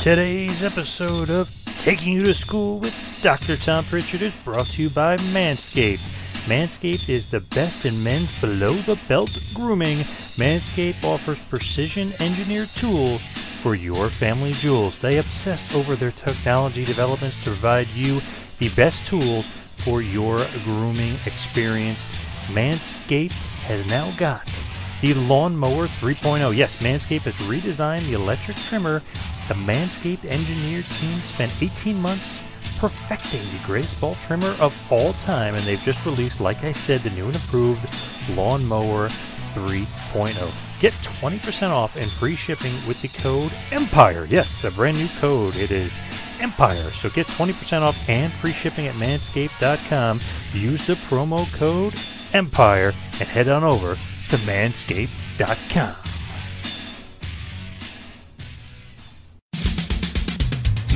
Today's episode of Taking You to School with Dr. Tom Prichard is brought to you by Manscaped. Manscaped is the best in men's below the belt grooming. Manscaped offers precision engineered tools for your family jewels. They obsess over their technology developments to provide you the best tools for your grooming experience. Manscaped has now got the Lawnmower 3.0. Yes, Manscaped has redesigned the electric trimmer. The Manscaped engineer team spent 18 months perfecting the greatest ball trimmer of all time, and they've just released, like I said, the new and improved Lawnmower 3.0. Get 20% off and free shipping with the code EMPIRE. Yes, a brand new code. It is EMPIRE. So get 20% off and free shipping at manscaped.com. Use the promo code EMPIRE and head on over to manscaped.com.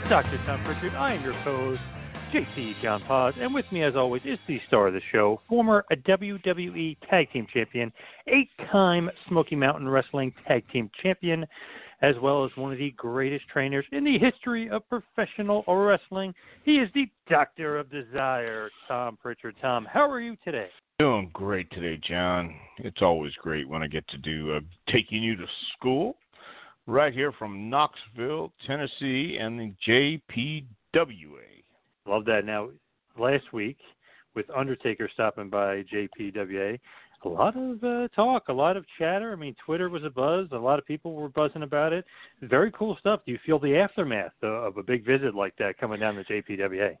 With Dr. Tom Prichard. I am your host, JC John Paz, and with me, as always, is the star of the show, former WWE Tag Team Champion, eight-time Smoky Mountain Wrestling Tag Team Champion, as well as one of the greatest trainers in the history of professional wrestling. He is the Doctor of Desire, Tom Prichard. Tom, how are you today? Doing great today, John. It's always great when I get to do uh, taking you to school right here from Knoxville, Tennessee, and the JPWA. Love that. Now, last week with Undertaker stopping by JPWA, a lot of uh, talk, a lot of chatter. I mean, Twitter was a buzz. A lot of people were buzzing about it. Very cool stuff. Do you feel the aftermath uh, of a big visit like that coming down to JPWA?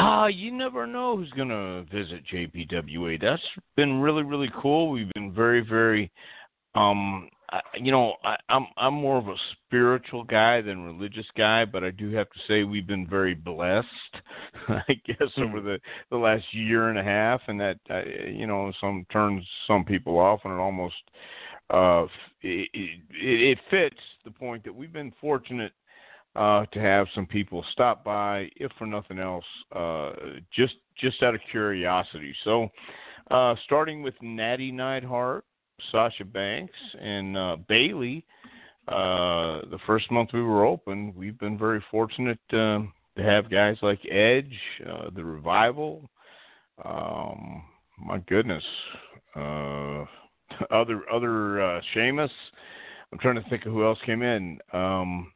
Ah, you never know who's gonna visit JPWA. That's been really, really cool. We've been very, very, um, I, you know, I, I'm I'm more of a spiritual guy than religious guy, but I do have to say we've been very blessed. I guess over the the last year and a half, and that uh, you know, some turns some people off, and it almost uh, it, it, it fits the point that we've been fortunate uh, to have some people stop by, if for nothing else, uh, just just out of curiosity. So, uh, starting with Nattie Neidhart, Sasha Banks, and uh, Bayley, uh, the first month we were open, we've been very fortunate um to have guys like Edge, uh, the Revival. Um, my goodness, uh, other other uh, Sheamus. I'm trying to think of who else came in. Um,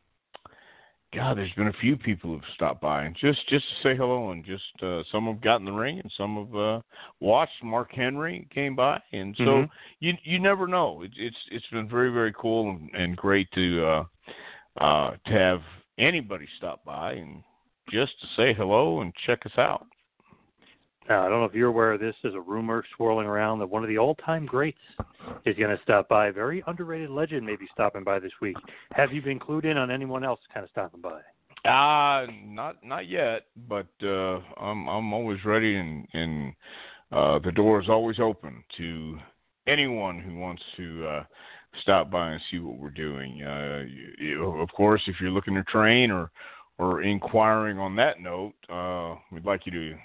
God, there's been a few people who've stopped by and just just to say hello and just uh, some have gotten the ring and some have uh, watched. Mark Henry came by, and so Mhm. you you never know. It, it's it's been very very cool and, and great to uh, uh, to have anybody stop by and just to say hello and check us out. Now, I don't know if you're aware of this. There's a rumor swirling around that one of the all-time greats is going to stop by. Very underrated legend may be stopping by this week. Have you been clued in on anyone else kind of stopping by? Uh not not yet, but uh I'm I'm always ready and and uh the door is always open to anyone who wants to uh stop by and see what we're doing. Uh you, you, of course, if you're looking to train or or inquiring on that note, uh we'd like you to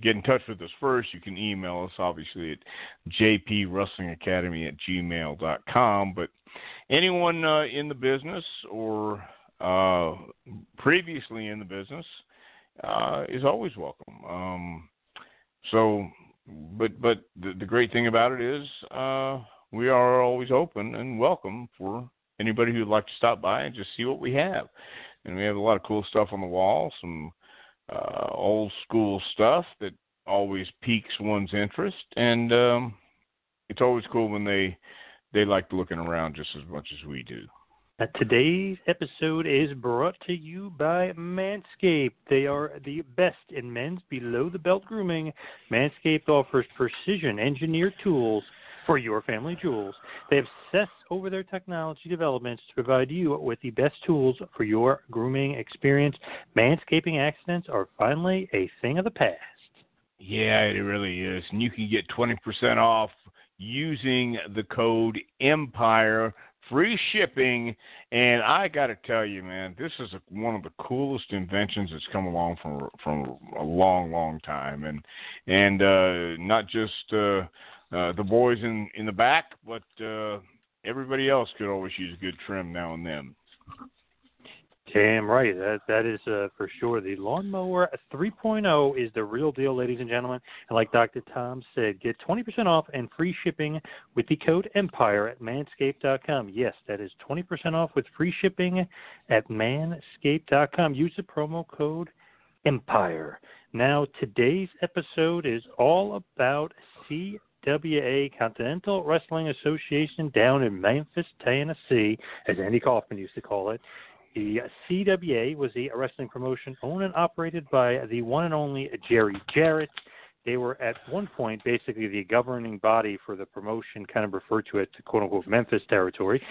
get in touch with us first, you can email us obviously at jpwrestlingacademy at gmail.com. But anyone uh, in the business or uh, previously in the business uh, is always welcome. Um, so, but but the, the great thing about it is uh, we are always open and welcome for anybody who'd like to stop by and just see what we have. And we have a lot of cool stuff on the wall, some uh, old school stuff that always piques one's interest, and um, it's always cool when they they like looking around just as much as we do. Uh, today's episode is brought to you by Manscaped. They are the best in men's below the belt grooming. Manscaped offers precision engineered tools for your family jewels. They obsess over their technology developments to provide you with the best tools for your grooming experience. Manscaping accidents are finally a thing of the past. Yeah, it really is. And you can get 20% off using the code EMPIRE free shipping and i got to tell you man this is a, one of the coolest inventions that's come along from from a long long time and and uh not just uh uh the boys in in the back but uh everybody else could always use a good trim now and then Damn right. That that is uh, for sure. The lawnmower 3.0 is the real deal, ladies and gentlemen. And like Dr. Tom said, get 20% off and free shipping with the code Empire at Manscaped.com. Yes, that is 20% off with free shipping at Manscaped.com. Use the promo code Empire. Now, today's episode is all about CWA Continental Wrestling Association down in Memphis, Tennessee, as Andy Kaufman used to call it. The CWA was the wrestling promotion owned and operated by the one and only Jerry Jarrett. They were at one point basically the governing body for the promotion, kind of referred to it to quote unquote Memphis territory.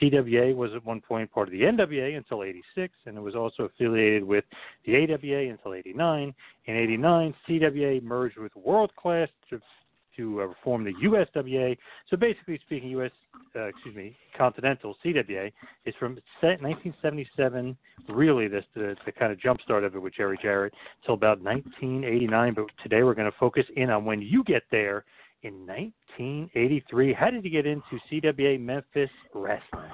CWA was at one point part of the NWA until 86, and it was also affiliated with the AWA until 89. In 89, CWA merged with World Class to to uh, reform the USWA. So basically speaking, US, uh, excuse me, Continental CWA is from 1977. Really, this the, the kind of jumpstart of it with Jerry Jarrett until about 1989. But today we're going to focus in on when you get there in 1983. How did you get into CWA Memphis Wrestling?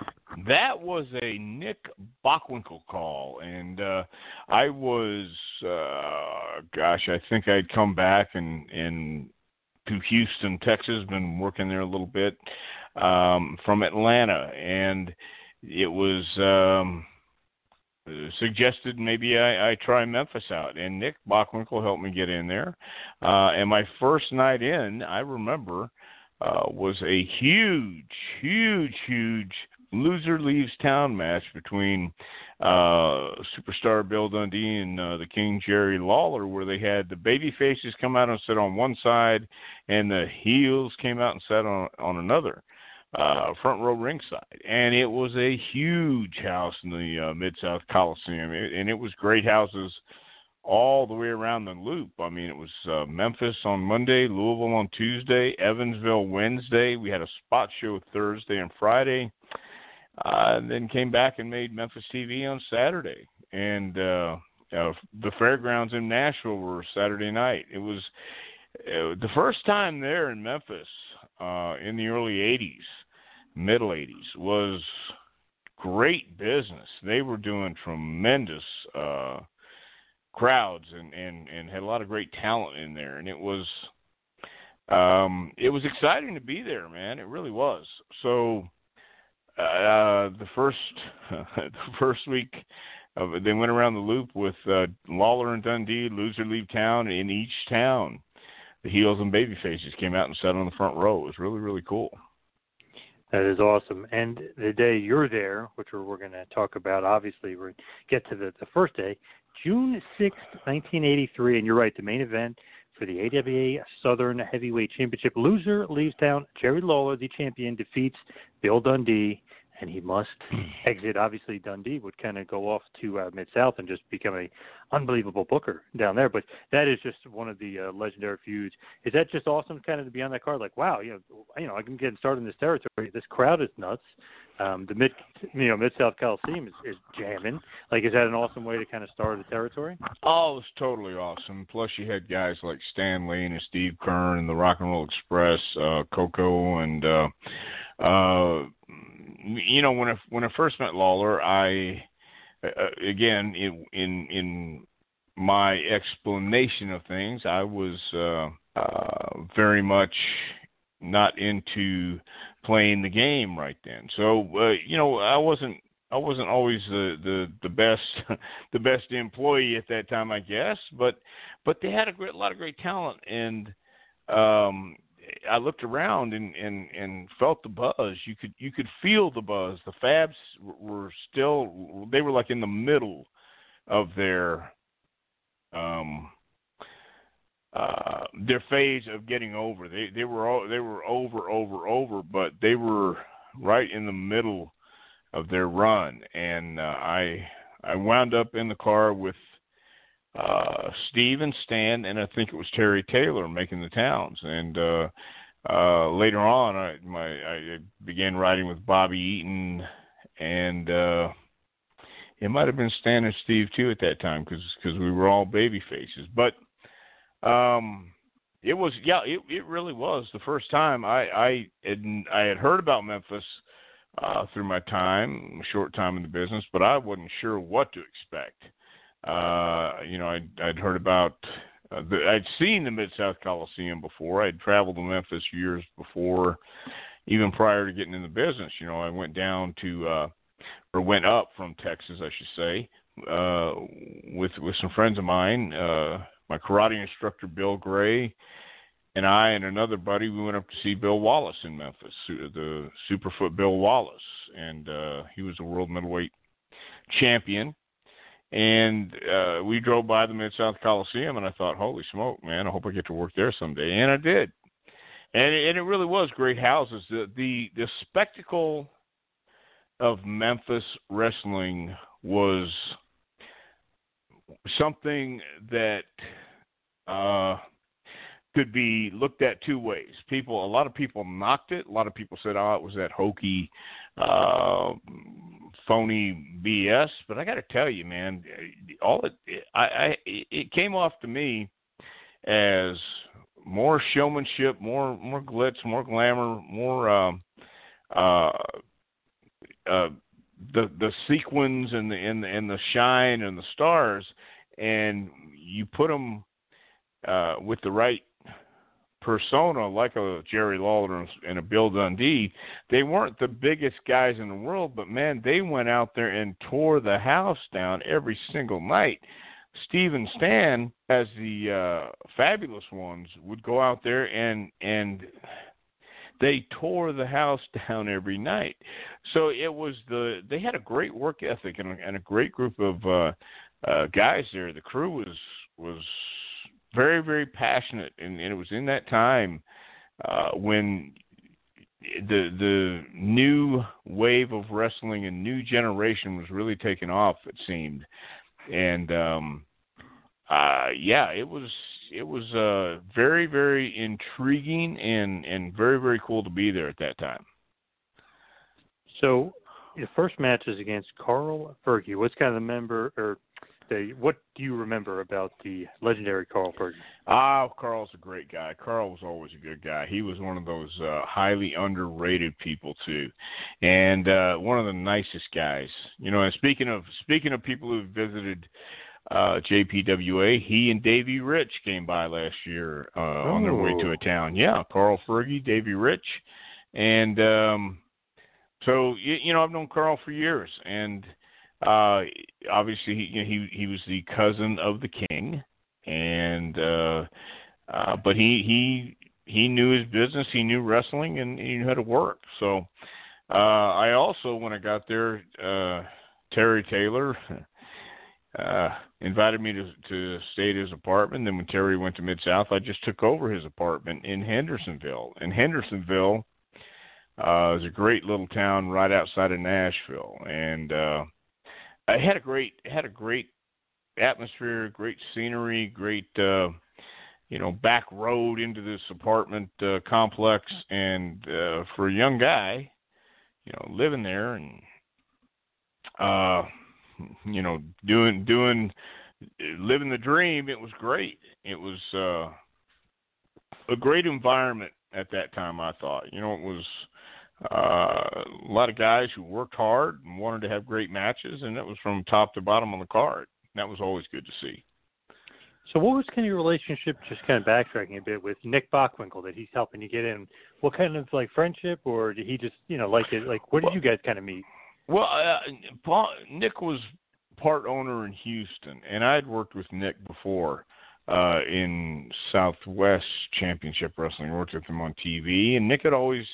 That was a Nick Bockwinkel call, and uh, I was, uh, gosh, I think I'd come back and and to Houston, Texas. Been working there a little bit um, from Atlanta, and it was um, suggested maybe I, I try Memphis out. And Nick Bockwinkel helped me get in there. Uh, and my first night in, I remember, uh, was a huge, huge, huge loser leaves town match between uh, superstar Bill Dundee and uh, the King Jerry Lawler, where they had the baby faces come out and sit on one side, and the heels came out and sat on on another. Uh, front row ringside, and it was a huge house in the uh, Mid South Coliseum, it, and it was great houses all the way around the loop. I mean, it was uh, Memphis on Monday, Louisville on Tuesday, Evansville Wednesday. We had a spot show Thursday and Friday uh, and then came back and made Memphis TV on Saturday. And uh, uh, the fairgrounds in Nashville were Saturday night. It was uh, the first time there in Memphis uh, in the early '80s, middle '80s was great business. They were doing tremendous uh, crowds and, and and had a lot of great talent in there, and it was um, it was exciting to be there, man. It really was. So uh, the first the first week of they went around the loop with uh, Lawler and Dundee, loser leave town in each town. The heels and baby faces came out and sat on the front row. It was really really cool. That is awesome. And the day you're there, which we're, going to talk about, obviously, we get to the, the first day, June 6th, 1983. And you're right, the main event for the AWA Southern Heavyweight Championship. Loser leaves town. Jerry Lawler, the champion, defeats Bill Dundee and he must exit. Obviously, Dundee would kind of go off to uh, Mid South and just become a unbelievable booker down there. But that is just one of the uh, legendary feuds. Is that just awesome, kind of to be on that card? Like, wow, you know, you know, I can get started in this territory. This crowd is nuts. Um, the mid, you know, Mid South Coliseum is, is jamming. Like, is that an awesome way to kind of start the territory? Oh, it's totally awesome. Plus, you had guys like Stan Lane and Steve Keirn and the Rock and Roll Express, uh, Koko, and uh, uh, you know, when I when I first met Lawler, I uh, again, in in in my explanation of things, I was uh, uh, very much not into playing the game right then. So uh, you know, I wasn't I wasn't always the the the best the best employee at that time, I guess. But but they had a great a lot of great talent, and um, I looked around and and and felt the buzz. You could you could feel the buzz. The Fabs were still they were like in the middle of their um uh their phase of getting over. They they were all, they were over over over, but they were right in the middle of their run. And uh, I I wound up in the car with uh Steve and Stan and I think it was Terry Taylor making the towns. And uh uh later on I my I began riding with Bobby Eaton and uh it might have been Stan and Steve too at that time because cause we were all baby faces. But um it was yeah it it really was the first time I I had I had heard about Memphis uh through my time short time in the business but I wasn't sure what to expect uh, you know, I'd, I'd heard about, uh, the, I'd seen the Mid South Coliseum before. I'd traveled to Memphis years before, even prior to getting in the business. You know, I went down to, uh, or went up from Texas, I should say, uh, with with some friends of mine. Uh, my karate instructor Bill Gray and I and another buddy, we went up to see Bill Wallace in Memphis, the Superfoot Bill Wallace, and uh, he was a world middleweight champion and uh, we drove by the Mid South Coliseum, and I thought, "Holy smoke, man! I hope I get to work there someday." And I did, and it, and it really was great houses. The the the spectacle of Memphis wrestling was something that uh, could be looked at two ways. People, a lot of people knocked it. A lot of people said, "Oh, it was that hokey." Uh, phony BS. But I got to tell you, man, all it I, I it came off to me as more showmanship, more more glitz, more glamour, more um, uh, uh, the the sequins and the and and the shine and the stars, and you put them uh, with the right persona like a Jerry Lawler and a Bill Dundee, they weren't the biggest guys in the world, but man, they went out there and tore the house down every single night. Steve and Stan, as the uh, fabulous ones, would go out there and and they tore the house down every night. So it was the they had a great work ethic and a, and a great group of uh, uh, guys there. The crew was was very very passionate, and, and it was in that time uh, when the the new wave of wrestling and new generation was really taking off. It seemed, and um, uh, yeah, it was it was uh, very very intriguing and and very very cool to be there at that time. So, the first match is against Carl Fergie. What's kind of the member or the, what do you remember about the legendary Carl Fergie? Ah, Carl's a great guy. Carl was always a good guy. He was one of those uh, highly underrated people too, and uh, one of the nicest guys. You know, and speaking of speaking of people who visited uh, JPWA, he and Davy Rich came by last year uh, oh. on their way to a town. Yeah, Carl Fergie, Davy Rich, and um, so you, you know I've known Carl for years, and uh, obviously, he, you know, he he was the cousin of the king, and uh, uh, but he he he knew his business. He knew wrestling, and he knew how to work. So uh, I also, when I got there, uh, Terry Taylor. Uh, invited me to to stay at his apartment. Then when Terry went to Mid South, I just took over his apartment in Hendersonville. And Hendersonville uh, is a great little town right outside of Nashville, and uh, it had a great had a great atmosphere, great scenery, great uh, you know back road into this apartment uh, complex, and uh, for a young guy, you know, living there and uh, you know doing doing living the dream, it was great. It was uh, a great environment at that time. I thought, you know, it was uh, a lot of guys who worked hard and wanted to have great matches, and it was from top to bottom on the card. That was always good to see. So, what was kind of your relationship? Just kind of backtracking a bit with Nick Bockwinkel that he's helping you get in. What kind of like friendship, or did he just you know like it? Like, where did you guys kind of meet? Well, uh, Paul, Nick was part owner in Houston, and I had worked with Nick before uh, in Southwest Championship Wrestling. I worked with him on TV, and Nick had always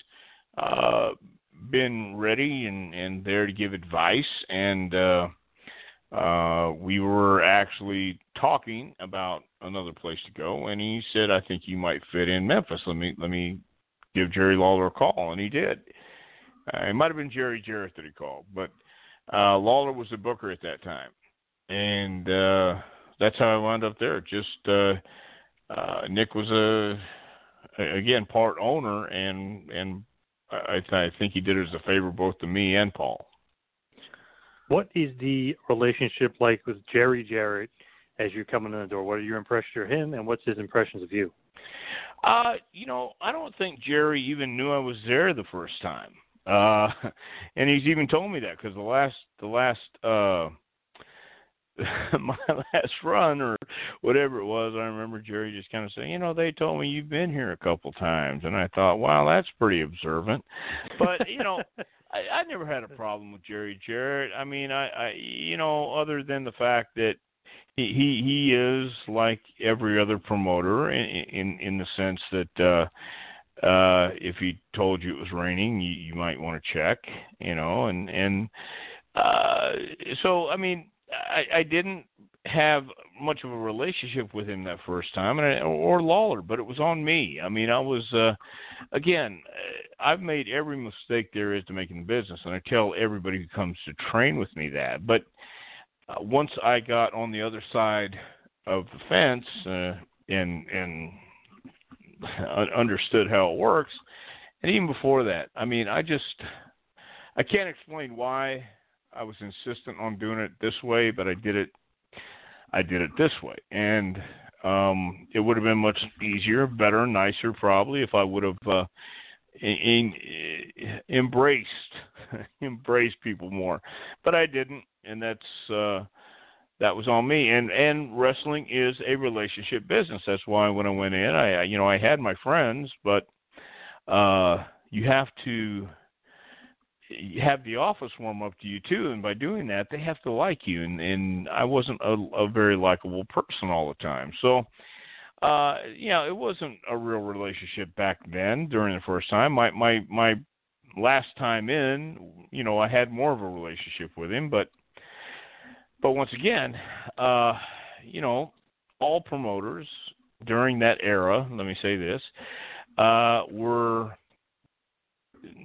uh, been ready and, and there to give advice. And uh, uh, we were actually talking about another place to go, and he said, "I think you might fit in Memphis. Let me let me give Jerry Lawler a call," and he did. Uh, it might have been Jerry Jarrett that he called, but uh, Lawler was the booker at that time, and uh, that's how I wound up there. Just uh, uh, Nick was a again part owner, and and I, I think he did it as a favor both to me and Paul. What is the relationship like with Jerry Jarrett as you're coming in the door? What are your impressions of him, and what's his impressions of you? Uh, you know, I don't think Jerry even knew I was there the first time. Uh, and he's even told me that because the last the last uh my last run or whatever it was, I remember Jerry just kind of saying, you know, they told me you've been here a couple times, and I thought, wow, that's pretty observant. But you know, I, I never had a problem with Jerry Jarrett. I mean, I, I, you know, other than the fact that he he, he is like every other promoter in in, in the sense that. uh uh if he told you it was raining you, you might want to check you know and and uh so i mean I, I didn't have much of a relationship with him that first time, and I, or Lawler, but it was on me. I mean, I was uh, again, uh, I've made every mistake there is to make in the business, and I tell everybody who comes to train with me that. But uh, once I got on the other side of the fence uh, and and understood how it works, and even before that, I mean, I just I can't explain why I was insistent on doing it this way, but I did it. I did it this way, and um, it would have been much easier, better, nicer, probably, if I would have uh, in, in, embraced embraced people more. But I didn't, and that's uh, that was on me. And and wrestling is a relationship business. That's why when I went in, I you know I had my friends, but uh, you have to have the office warm up to you too, and by doing that, they have to like you. And and I wasn't a, a very likable person all the time, so uh, you know, it wasn't a real relationship back then during the first time. My my my last time in, you know, I had more of a relationship with him, but but once again, uh, you know, all promoters during that era, let me say this, uh, were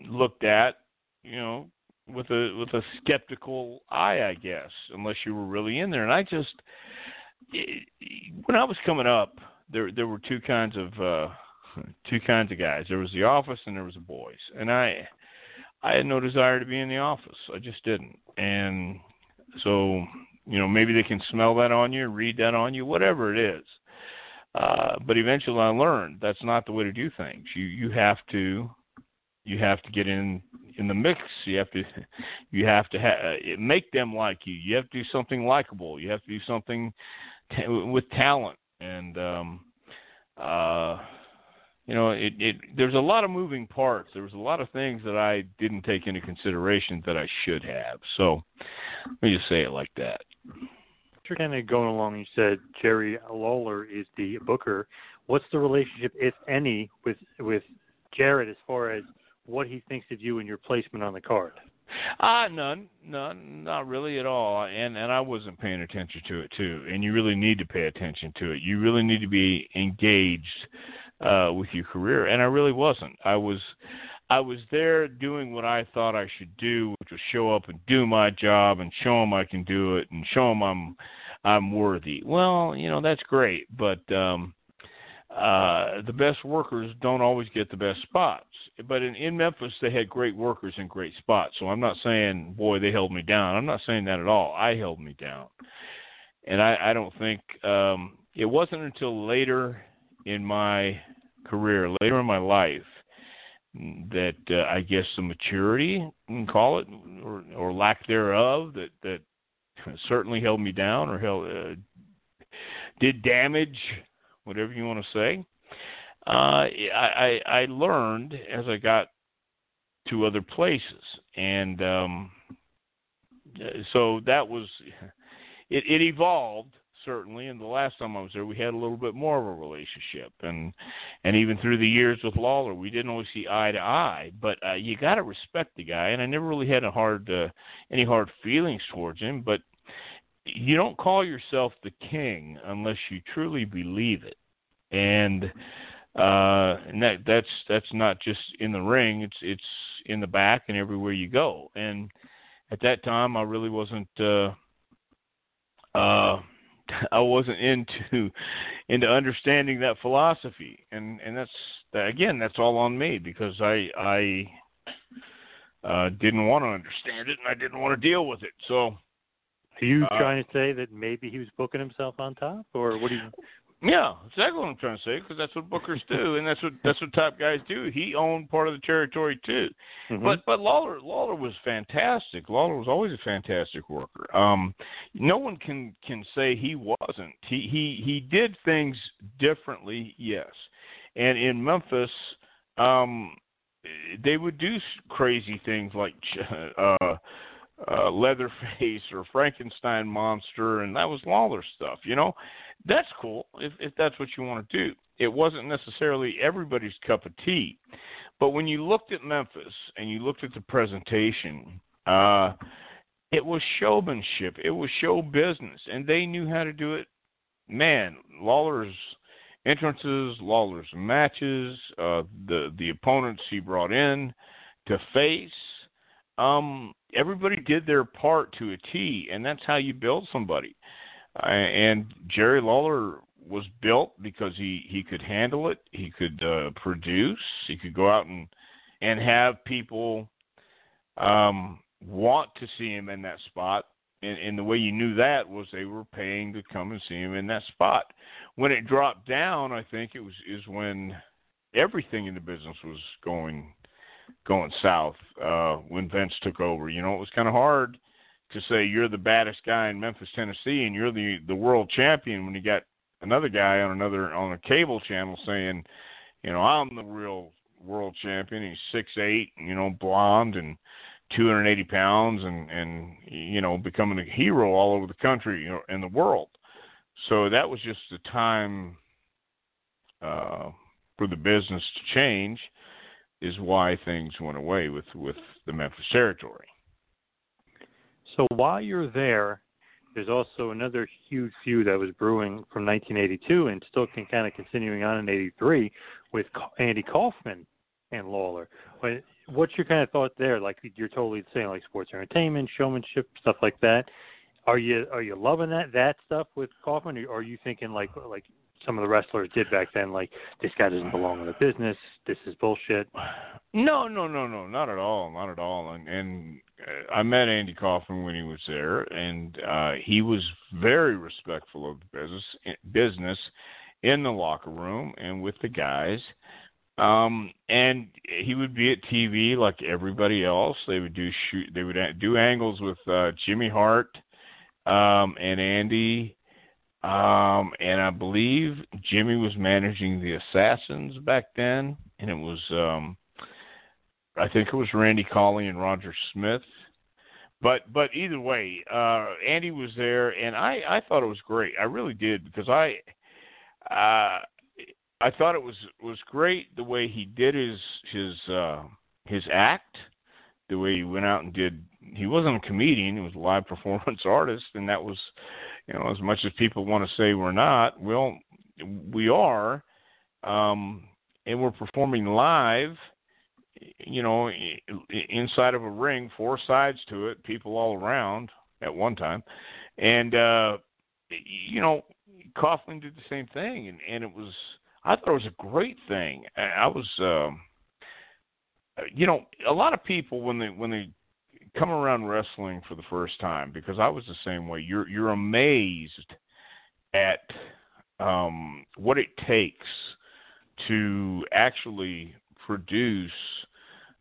looked at you know, with a with a skeptical eye, I guess, unless you were really in there. And I just, when I was coming up, there there were two kinds of uh, two kinds of guys. There was the office and there was the boys, and I I had no desire to be in the office. I just didn't, and so you know maybe they can smell that on you, read that on you, whatever it is. Uh, but eventually, I learned that's not the way to do things. You you have to you have to get in in the mix. You have to you have to ha- uh, make them like you. You have to do something likable. You have to do something t- with talent. And um, uh, you know, it, it there's a lot of moving parts. There was a lot of things that I didn't take into consideration that I should have. So let me just say it like that. You're kind of going along. You said Jerry Lawler is the booker. What's the relationship, if any, with with Jarrett as far as what he thinks of you and your placement on the card. Ah, uh, none, none, not really at all. And and I wasn't paying attention to it too. And you really need to pay attention to it. You really need to be engaged uh, with your career. And I really wasn't. I was, I was there doing what I thought I should do, which was show up and do my job and show them I can do it and show them I'm, I'm worthy. Well, you know that's great, but um, uh, the best workers don't always get the best spots. But in, in Memphis, they had great workers and great spots. So I'm not saying, boy, they held me down. I'm not saying that at all. I held me down. And I, I don't think um, it wasn't until later in my career, later in my life, that uh, I guess the maturity, call it, or, or lack thereof, that that certainly held me down or held uh, did damage, whatever you want to say. Uh, I, I I learned as I got to other places, and um, so that was it. It evolved certainly. And the last time I was there, we had a little bit more of a relationship, and and even through the years with Lawler, we didn't always see eye to eye. But uh, you got to respect the guy, and I never really had a hard uh, any hard feelings towards him. But you don't call yourself the king unless you truly believe it, and uh, and that that's that's not just in the ring; it's it's in the back and everywhere you go. And at that time, I really wasn't. Uh, uh, I wasn't into into understanding that philosophy, and and that's again that's all on me because I I uh, didn't want to understand it and I didn't want to deal with it. So, are you uh, trying to say that maybe he was booking himself on top, or what do you? Yeah, exactly what I'm trying to say because that's what bookers do, and that's what that's what top guys do. He owned part of the territory too, mm-hmm. but but Lawler Lawler was fantastic. Lawler was always a fantastic worker. Um, no one can can say he wasn't. He he he did things differently, yes, and in Memphis, um, they would do crazy things like uh, uh, Leatherface or Frankenstein monster, and that was Lawler stuff, you know that's cool if, if that's what you want to do. It wasn't necessarily everybody's cup of tea. But when you looked at Memphis and you looked at the presentation, uh, it was showmanship. It was show business, and they knew how to do it. Man, Lawler's entrances, Lawler's matches, uh, the the opponents he brought in to face. Um, everybody did their part to a T, and that's how you build somebody and Jerry Lawler was built because he he could handle it. He could uh, produce. He could go out and and have people um, want to see him in that spot. And, and the way you knew that was they were paying to come and see him in that spot. When it dropped down, I think it was is when everything in the business was going going south. Uh, when Vince took over, you know, it was kind of hard to say you're the baddest guy in Memphis, Tennessee, and you're the the world champion when you got another guy on another on a cable channel saying, you know, I'm the real world champion. He's six eight, you know, blonde and 280 pounds, and and you know, becoming a hero all over the country you know, and the world. So that was just the time uh, for the business to change. Is why things went away with with the Memphis territory. So while you're there, there's also another huge feud that was brewing from 1982 and still can kind of continuing on in '83 with Andy Kaufman and Lawler. What's your kind of thought there? Like you're totally saying like sports entertainment, showmanship, stuff like that. Are you are you loving that that stuff with Kaufman, or are you thinking like like some of the wrestlers did back then, like this guy doesn't belong in the business, this is bullshit? No, no, no, no, not at all, not at all. And and uh, I met Andy Kaufman when he was there, and uh, he was very respectful of the business business in the locker room and with the guys. Um, and he would be at TV like everybody else. They would do shoot. They would do angles with uh, Jimmy Hart um, and Andy um, and I believe Jimmy was managing the Assassins back then, and it was um, I think it was Randy Colley and Roger Smith. But but either way, uh, Andy was there, and I I thought it was great. I really did because I uh, I thought it was was great the way he did his his uh, his act, the way he went out and did. He wasn't a comedian; he was a live performance artist, and that was you know, as much as people want to say we're not, well, we are, um, and we're performing live. You know, inside of a ring, four sides to it, people all around at one time, and uh, you know, Kaufman did the same thing, and and it was. I thought it was a great thing. I was, um, you know, a lot of people when they when they come around wrestling for the first time because I was the same way. You're you're amazed at um, what it takes to actually produce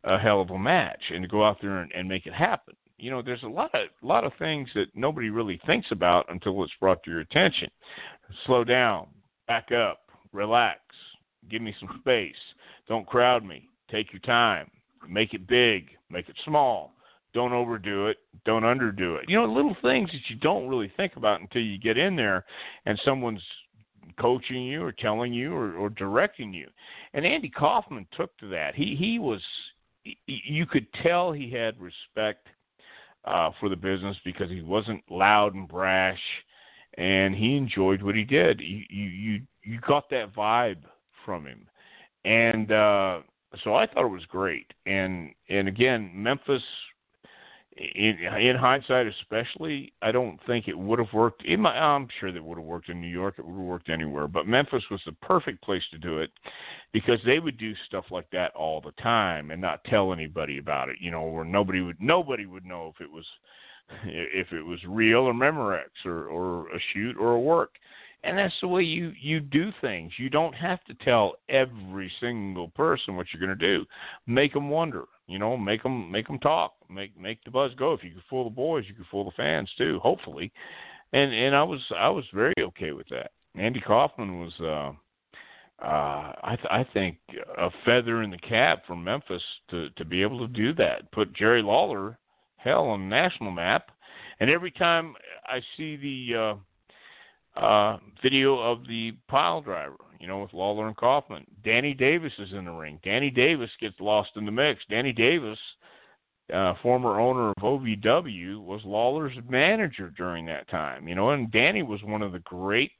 a hell of a match and to go out there and, and make it happen. You know, there's a lot of a lot of things that nobody really thinks about until it's brought to your attention. Slow down, back up, relax, give me some space. Don't crowd me. Take your time. Make it big, make it small. Don't overdo it, don't underdo it. You know, little things that you don't really think about until you get in there and someone's coaching you or telling you or, or directing you. And Andy Kaufman took to that. He he was you could tell he had respect uh, for the business because he wasn't loud and brash, and he enjoyed what he did. You you you, got that vibe from him, and uh, so I thought it was great. And and again, Memphis in, in hindsight, especially, I don't think it would have worked. In my, I'm sure that would have worked in New York. It would have worked anywhere. But Memphis was the perfect place to do it because they would do stuff like that all the time and not tell anybody about it. You know, where nobody would nobody would know if it was if it was real or Memorex or or a shoot or a work. And that's the way you you do things. You don't have to tell every single person what you're going to do. Make them wonder you know, make them make them talk, make make the buzz go. If you can fool the boys, you can fool the fans too. Hopefully, and and I was I was very okay with that. Andy Kaufman was, uh, uh, I th- I think a feather in the cap for Memphis to to be able to do that. Put Jerry Lawler, hell, on the national map. And every time I see the uh, uh, video of the pile driver, you know, with Lawler and Kaufman. Danny Davis is in the ring. Danny Davis gets lost in the mix. Danny Davis, uh, former owner of OVW, was Lawler's manager during that time. You know, and Danny was one of the great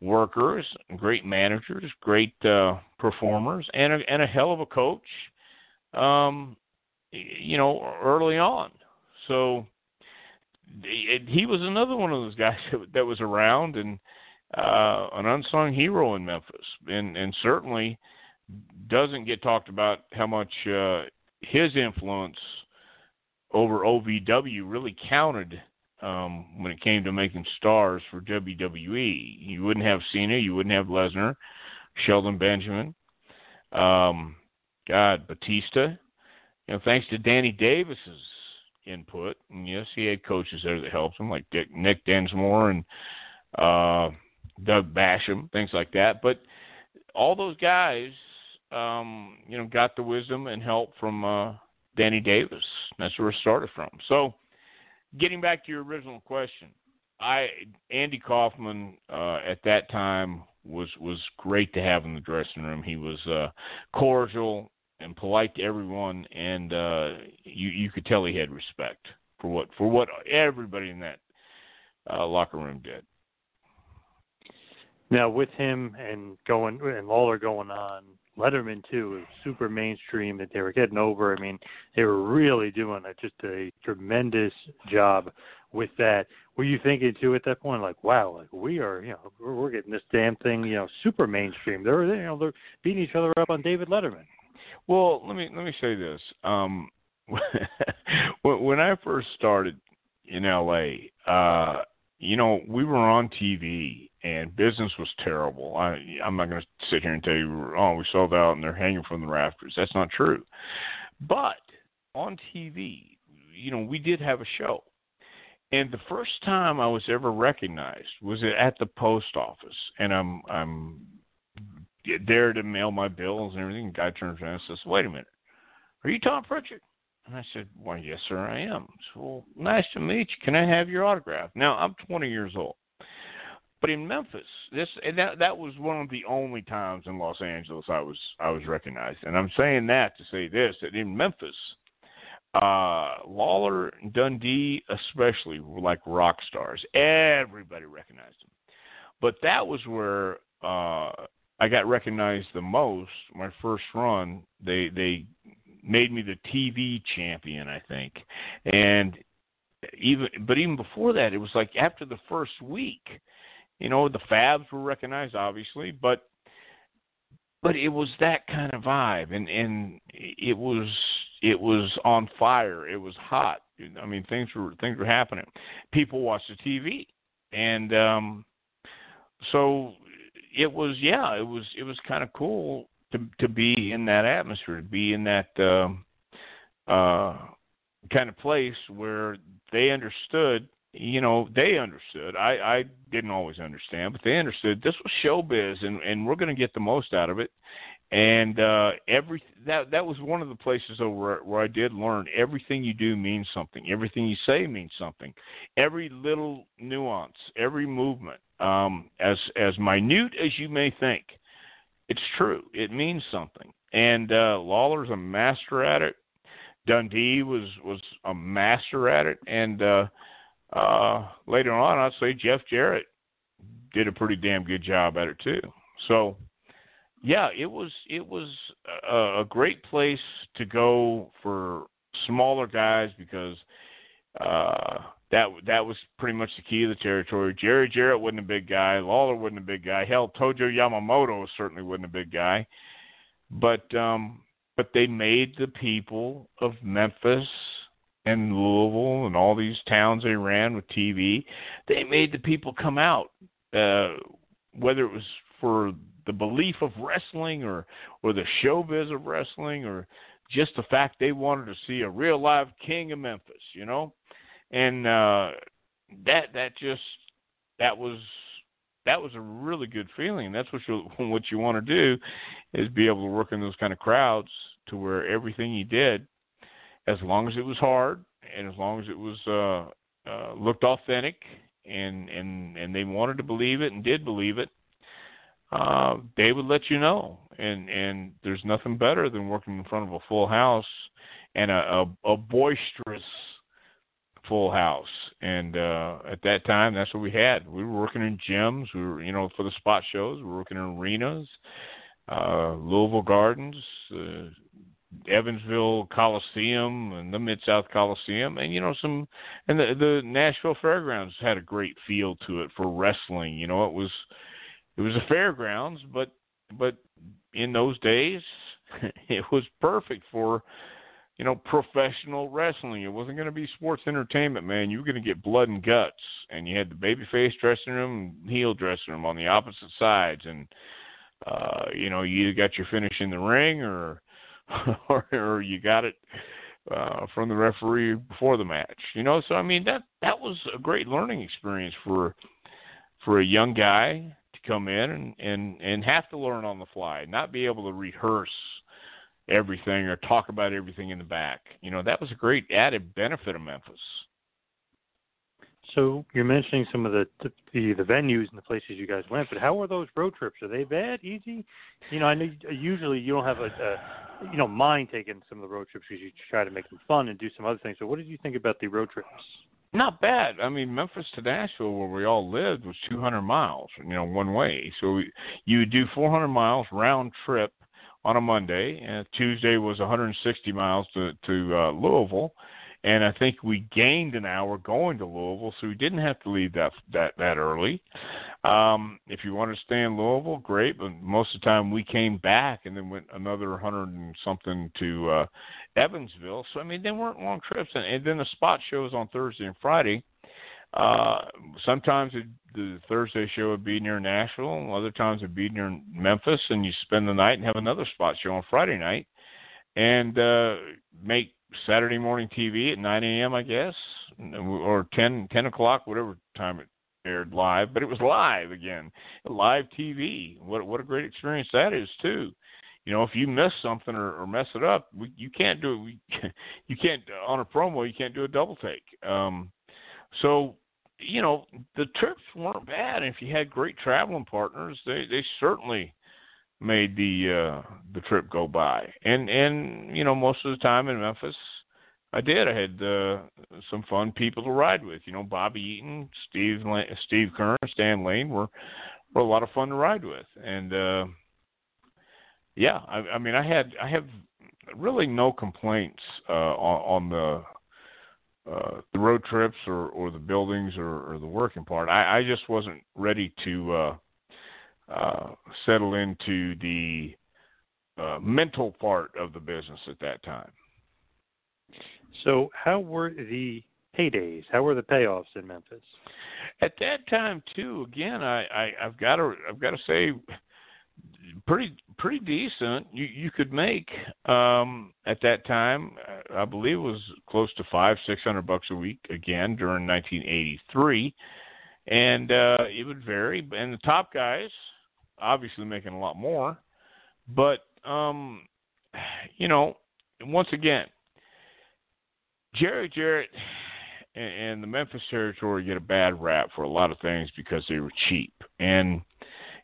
workers, great managers, great uh, performers, and a, and a hell of a coach. Um, you know, early on. So he was another one of those guys that was around and uh, an unsung hero in Memphis, and and certainly doesn't get talked about how much uh, his influence over OVW really counted um, when it came to making stars for WWE. You wouldn't have Cena, you wouldn't have Lesnar, Shelton Benjamin, um, God Batista. You know, thanks to Danny Davis's input, and yes, he had coaches there that helped him, like Dick, Nick Dinsmore and uh, Doug Basham, things like that. But all those guys, um, you know, got the wisdom and help from uh, Danny Davis. That's where it started from. So, getting back to your original question, I Andy Kaufman uh, at that time was was great to have in the dressing room. He was uh, cordial and polite to everyone, and uh, you you could tell he had respect for what for what everybody in that uh, locker room did. Now with him and going and Lawler going on, Letterman too was super mainstream that they were getting over. I mean, they were really doing a, just a tremendous job with that. Were you thinking too at that point, like, wow, like we are, you know, we're, we're getting this damn thing, you know, super mainstream. They're, you know, they're beating each other up on David Letterman. Well, let me let me say this. Um, when I first started in LA, uh, you know, we were on TV and business was terrible. I I'm not going to sit here and tell you, oh, we sold out and they're hanging from the rafters. That's not true. But on TV, you know, we did have a show. And the first time I was ever recognized was at the post office, and I'm I'm there to mail my bills and everything. The guy turns around and says, "Wait a minute, are you Tom Prichard?" And I said, "Why, yes, sir, I am." So, well, nice to meet you. Can I have your autograph? Now I'm 20 years old. But in Memphis, this and that that was one of the only times in Los Angeles I was I was recognized. And I'm saying that to say this that in Memphis, uh, Lawler and Dundee especially were like rock stars. Everybody recognized them. But that was where uh, I got recognized the most. My first run, they they made me the TV champion, I think, and even but even before that, it was like after the first week you know, the Fabs were recognized, obviously, but but it was that kind of vibe, and and it was it was on fire. It was hot. I mean, things were things were happening. People watched the TV, and um, so it was yeah, it was it was kind of cool to to be in that atmosphere, to be in that um, uh, kind of place where they understood. You know, they understood. I I didn't always understand, but they understood this was showbiz, and and we're going to get the most out of it. And uh, every that that was one of the places where where I did learn everything you do means something. Everything you say means something. Every little nuance, every movement, um, as as minute as you may think, it's true. It means something. And uh, Lawler's a master at it. Dundee was was a master at it, and uh, uh, later on, I'd say Jeff Jarrett did a pretty damn good job at it too. So, yeah, it was it was a, a great place to go for smaller guys because uh, that that was pretty much the key of the territory. Jerry Jarrett wasn't a big guy. Lawler wasn't a big guy. Hell, Tojo Yamamoto certainly wasn't a big guy. But um, but they made the people of Memphis and Louisville and all these towns they ran with TV. They made the people come out, uh, whether it was for the belief of wrestling or or the showbiz of wrestling or just the fact they wanted to see a real live king of Memphis, you know and uh, that that just that was that was a really good feeling. That's what you what you want to do is be able to work in those kind of crowds to where everything you did, as long as it was hard and as long as it was uh, uh, looked authentic and and and they wanted to believe it and did believe it, uh, they would let you know. And and there's nothing better than working in front of a full house and a, a, a boisterous full house. And uh, at that time, that's what we had. We were working in gyms. We were, you know, for the spot shows. We were working in arenas, uh, Louisville Gardens, uh, Evansville Coliseum, and the Mid South Coliseum, and you know some, and the the Nashville Fairgrounds had a great feel to it for wrestling. You know, it was it was a fairgrounds, but but in those days, it was perfect for you know, professional wrestling. It wasn't going to be sports entertainment, man. You were going to get blood and guts, and you had the babyface dressing room, and heel dressing room on the opposite sides, and uh, you know, you either got your finish in the ring, or or, or you got it uh, from the referee before the match. You know, so I mean that that was a great learning experience for for a young guy come in and and and have to learn on the fly, not be able to rehearse everything or talk about everything in the back. You know, that was a great added benefit of Memphis. So you're mentioning some of the, the the venues and the places you guys went, but how were those road trips? Are they bad, easy? You know, I know usually you don't have a, a you know mind taking some of the road trips because you try to make them fun and do some other things. So what did you think about the road trips? Not bad. I mean, Memphis to Nashville, where we all lived, was 200 miles. You know, one way. So we, you would do 400 miles round trip on a Monday, and Tuesday was 160 miles to to uh, Louisville, and I think we gained an hour going to Louisville, so we didn't have to leave that that that early. Um, if you want to stay in Louisville, great, but most of the time we came back and then went another hundred and something to uh, Evansville. So I mean, they weren't long trips, and, and then the spot shows on Thursday and Friday. Uh, sometimes it, the Thursday show would be near Nashville, other times it'd be near Memphis, and you spend the night and have another spot show on Friday night, and uh, make Saturday morning TV at 9 a.m. I guess, or 10 10 o'clock, whatever time it aired live. But it was live again, live TV. What what a great experience that is too. You know, if you miss something or, or mess it up, we, you can't do it. We, you can't on a promo. You can't do a double take. Um, so you know, the trips weren't bad. If you had great traveling partners, they they certainly made the uh the trip go by. And and you know, most of the time in Memphis, I did. I had uh, some fun people to ride with. You know, Bobby Eaton, Steve Steve Keirn, Stan Lane were were a lot of fun to ride with. And uh yeah, I, I mean, I had I have really no complaints uh on, on the uh, the road trips or, or the buildings or, or the working part. I, I just wasn't ready to uh, uh, settle into the uh, mental part of the business at that time. So, how were the paydays? How were the payoffs in Memphis? At that time, too. Again, I, I I've got to I've got to say, pretty pretty decent. You you could make um at that time, uh, I believe it was close to five six hundred bucks a week again during 1983, and uh, it would vary. And the top guys obviously making a lot more, but um, you know, once again, Jerry Jarrett and the Memphis territory get a bad rap for a lot of things because they were cheap. And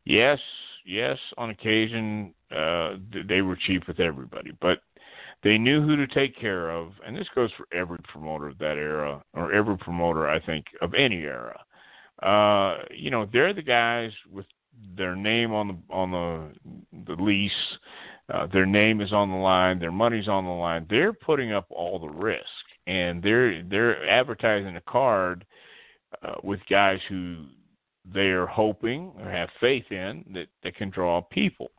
yes, yes, on occasion uh, they were cheap with everybody, but they knew who to take care of, and this goes for every promoter of that era, or every promoter I think of any era. Uh, you know, they're the guys with their name on the on the the lease. Uh, their name is on the line. Their money's on the line. They're putting up all the risk, and they're they're advertising a card uh, with guys who they're hoping or have faith in that, that can draw people.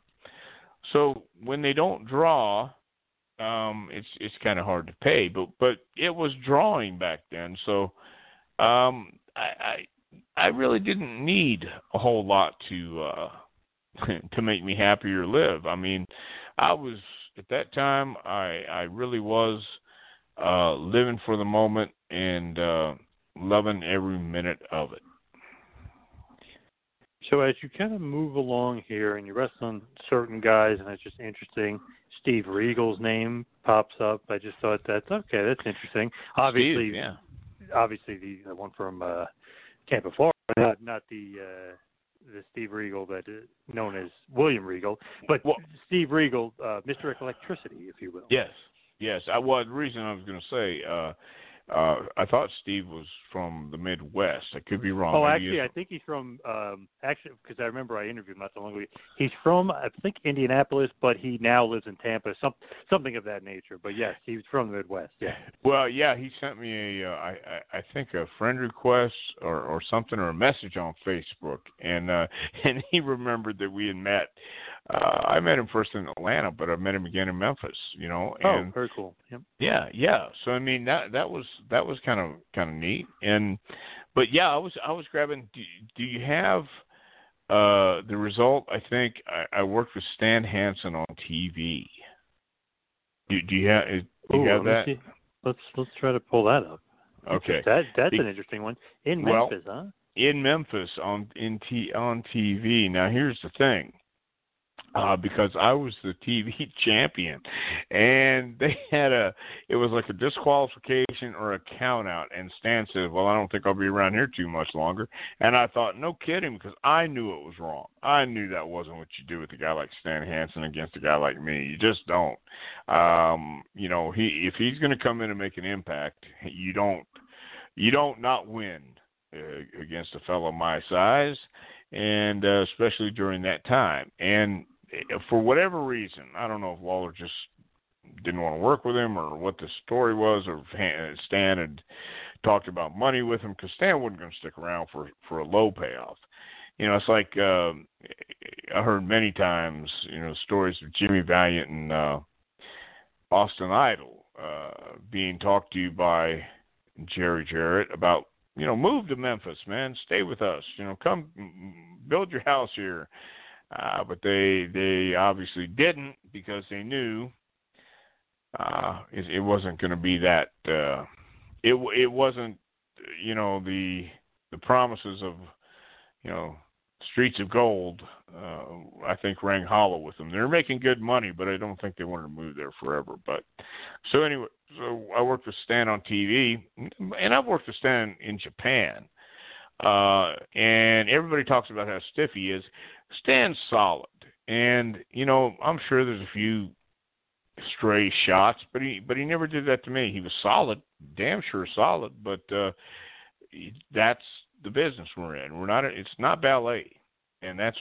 So when they don't draw, um, it's it's kind of hard to pay. But but it was drawing back then, so um, I, I I really didn't need a whole lot to uh, to make me happy or live. I mean, I was at that time I I really was uh, living for the moment and uh, loving every minute of it. So as you kind of move along here and you rest on certain guys, and it's just interesting. Steve Regal's name pops up. I just thought that's okay. That's interesting. Obviously, Steve, yeah. Obviously, the, the one from uh, Tampa, Florida, not not the uh, the Steve Regal that is known as William Regal, but well, Steve Regal, uh, Mr. Electricity, if you will. Yes, yes. I well, the reason I was going to say. Uh, uh, I thought Steve was from the Midwest. I could be wrong. Oh, Maybe actually, I think he's from. Um, actually, because I remember I interviewed him not so long ago. He's from, I think, Indianapolis, but he now lives in Tampa. Some something of that nature. But yes, he's from the Midwest. Yeah. Well, yeah, he sent me a, uh, I, I, I think a friend request or or something or a message on Facebook, and uh, and he remembered that we had met uh, I met him first in Atlanta, but I met him again in Memphis. You know. Oh, and, oh, very cool. Yep. Yeah, yeah. So I mean that that was that was kind of kind of neat. And but yeah, I was I was grabbing. Do, do you have uh the result? I think I, I worked with Stan Hansen on TV. Do, do you have do you Ooh, have that? See. Let's let's try to pull that up. Okay. That that's an interesting one in Memphis, well, huh? In Memphis on in t on TV. Now here's the thing uh, because I was the TV champion, and they had a it was like a disqualification or a count out, and Stan said, "Well, I don't think I'll be around here too much longer." And I thought, no kidding, because I knew it was wrong. I knew that wasn't what you do with a guy like Stan Hansen against a guy like me. You just don't. Um, you know, he if he's going to come in and make an impact, you don't you don't not win uh, against a fellow my size and uh, especially during that time. And for whatever reason, I don't know if Lawler just didn't want to work with him or what the story was, or Stan had talked about money with him because Stan wasn't going to stick around for for a low payoff. You know, it's like uh, I heard many times, you know, stories of Jimmy Valiant and uh, Austin Idol uh, being talked to by Jerry Jarrett about, you know, move to Memphis, man, stay with us, you know, come build your house here uh, but they they obviously didn't because they knew uh, it, it wasn't going to be that. Uh, it it wasn't you know the the promises of you know streets of gold. Uh, I think rang hollow with them. They're making good money, but I don't think they wanted to move there forever. But so anyway, so I worked with Stan on TV, and I've worked with Stan in Japan. Uh, and everybody talks about how stiff he is. Stan's solid, and you know I'm sure there's a few stray shots, but he but he never did that to me. He was solid, damn sure solid, but uh, that's the business we're in. We're not. It's not ballet, and that's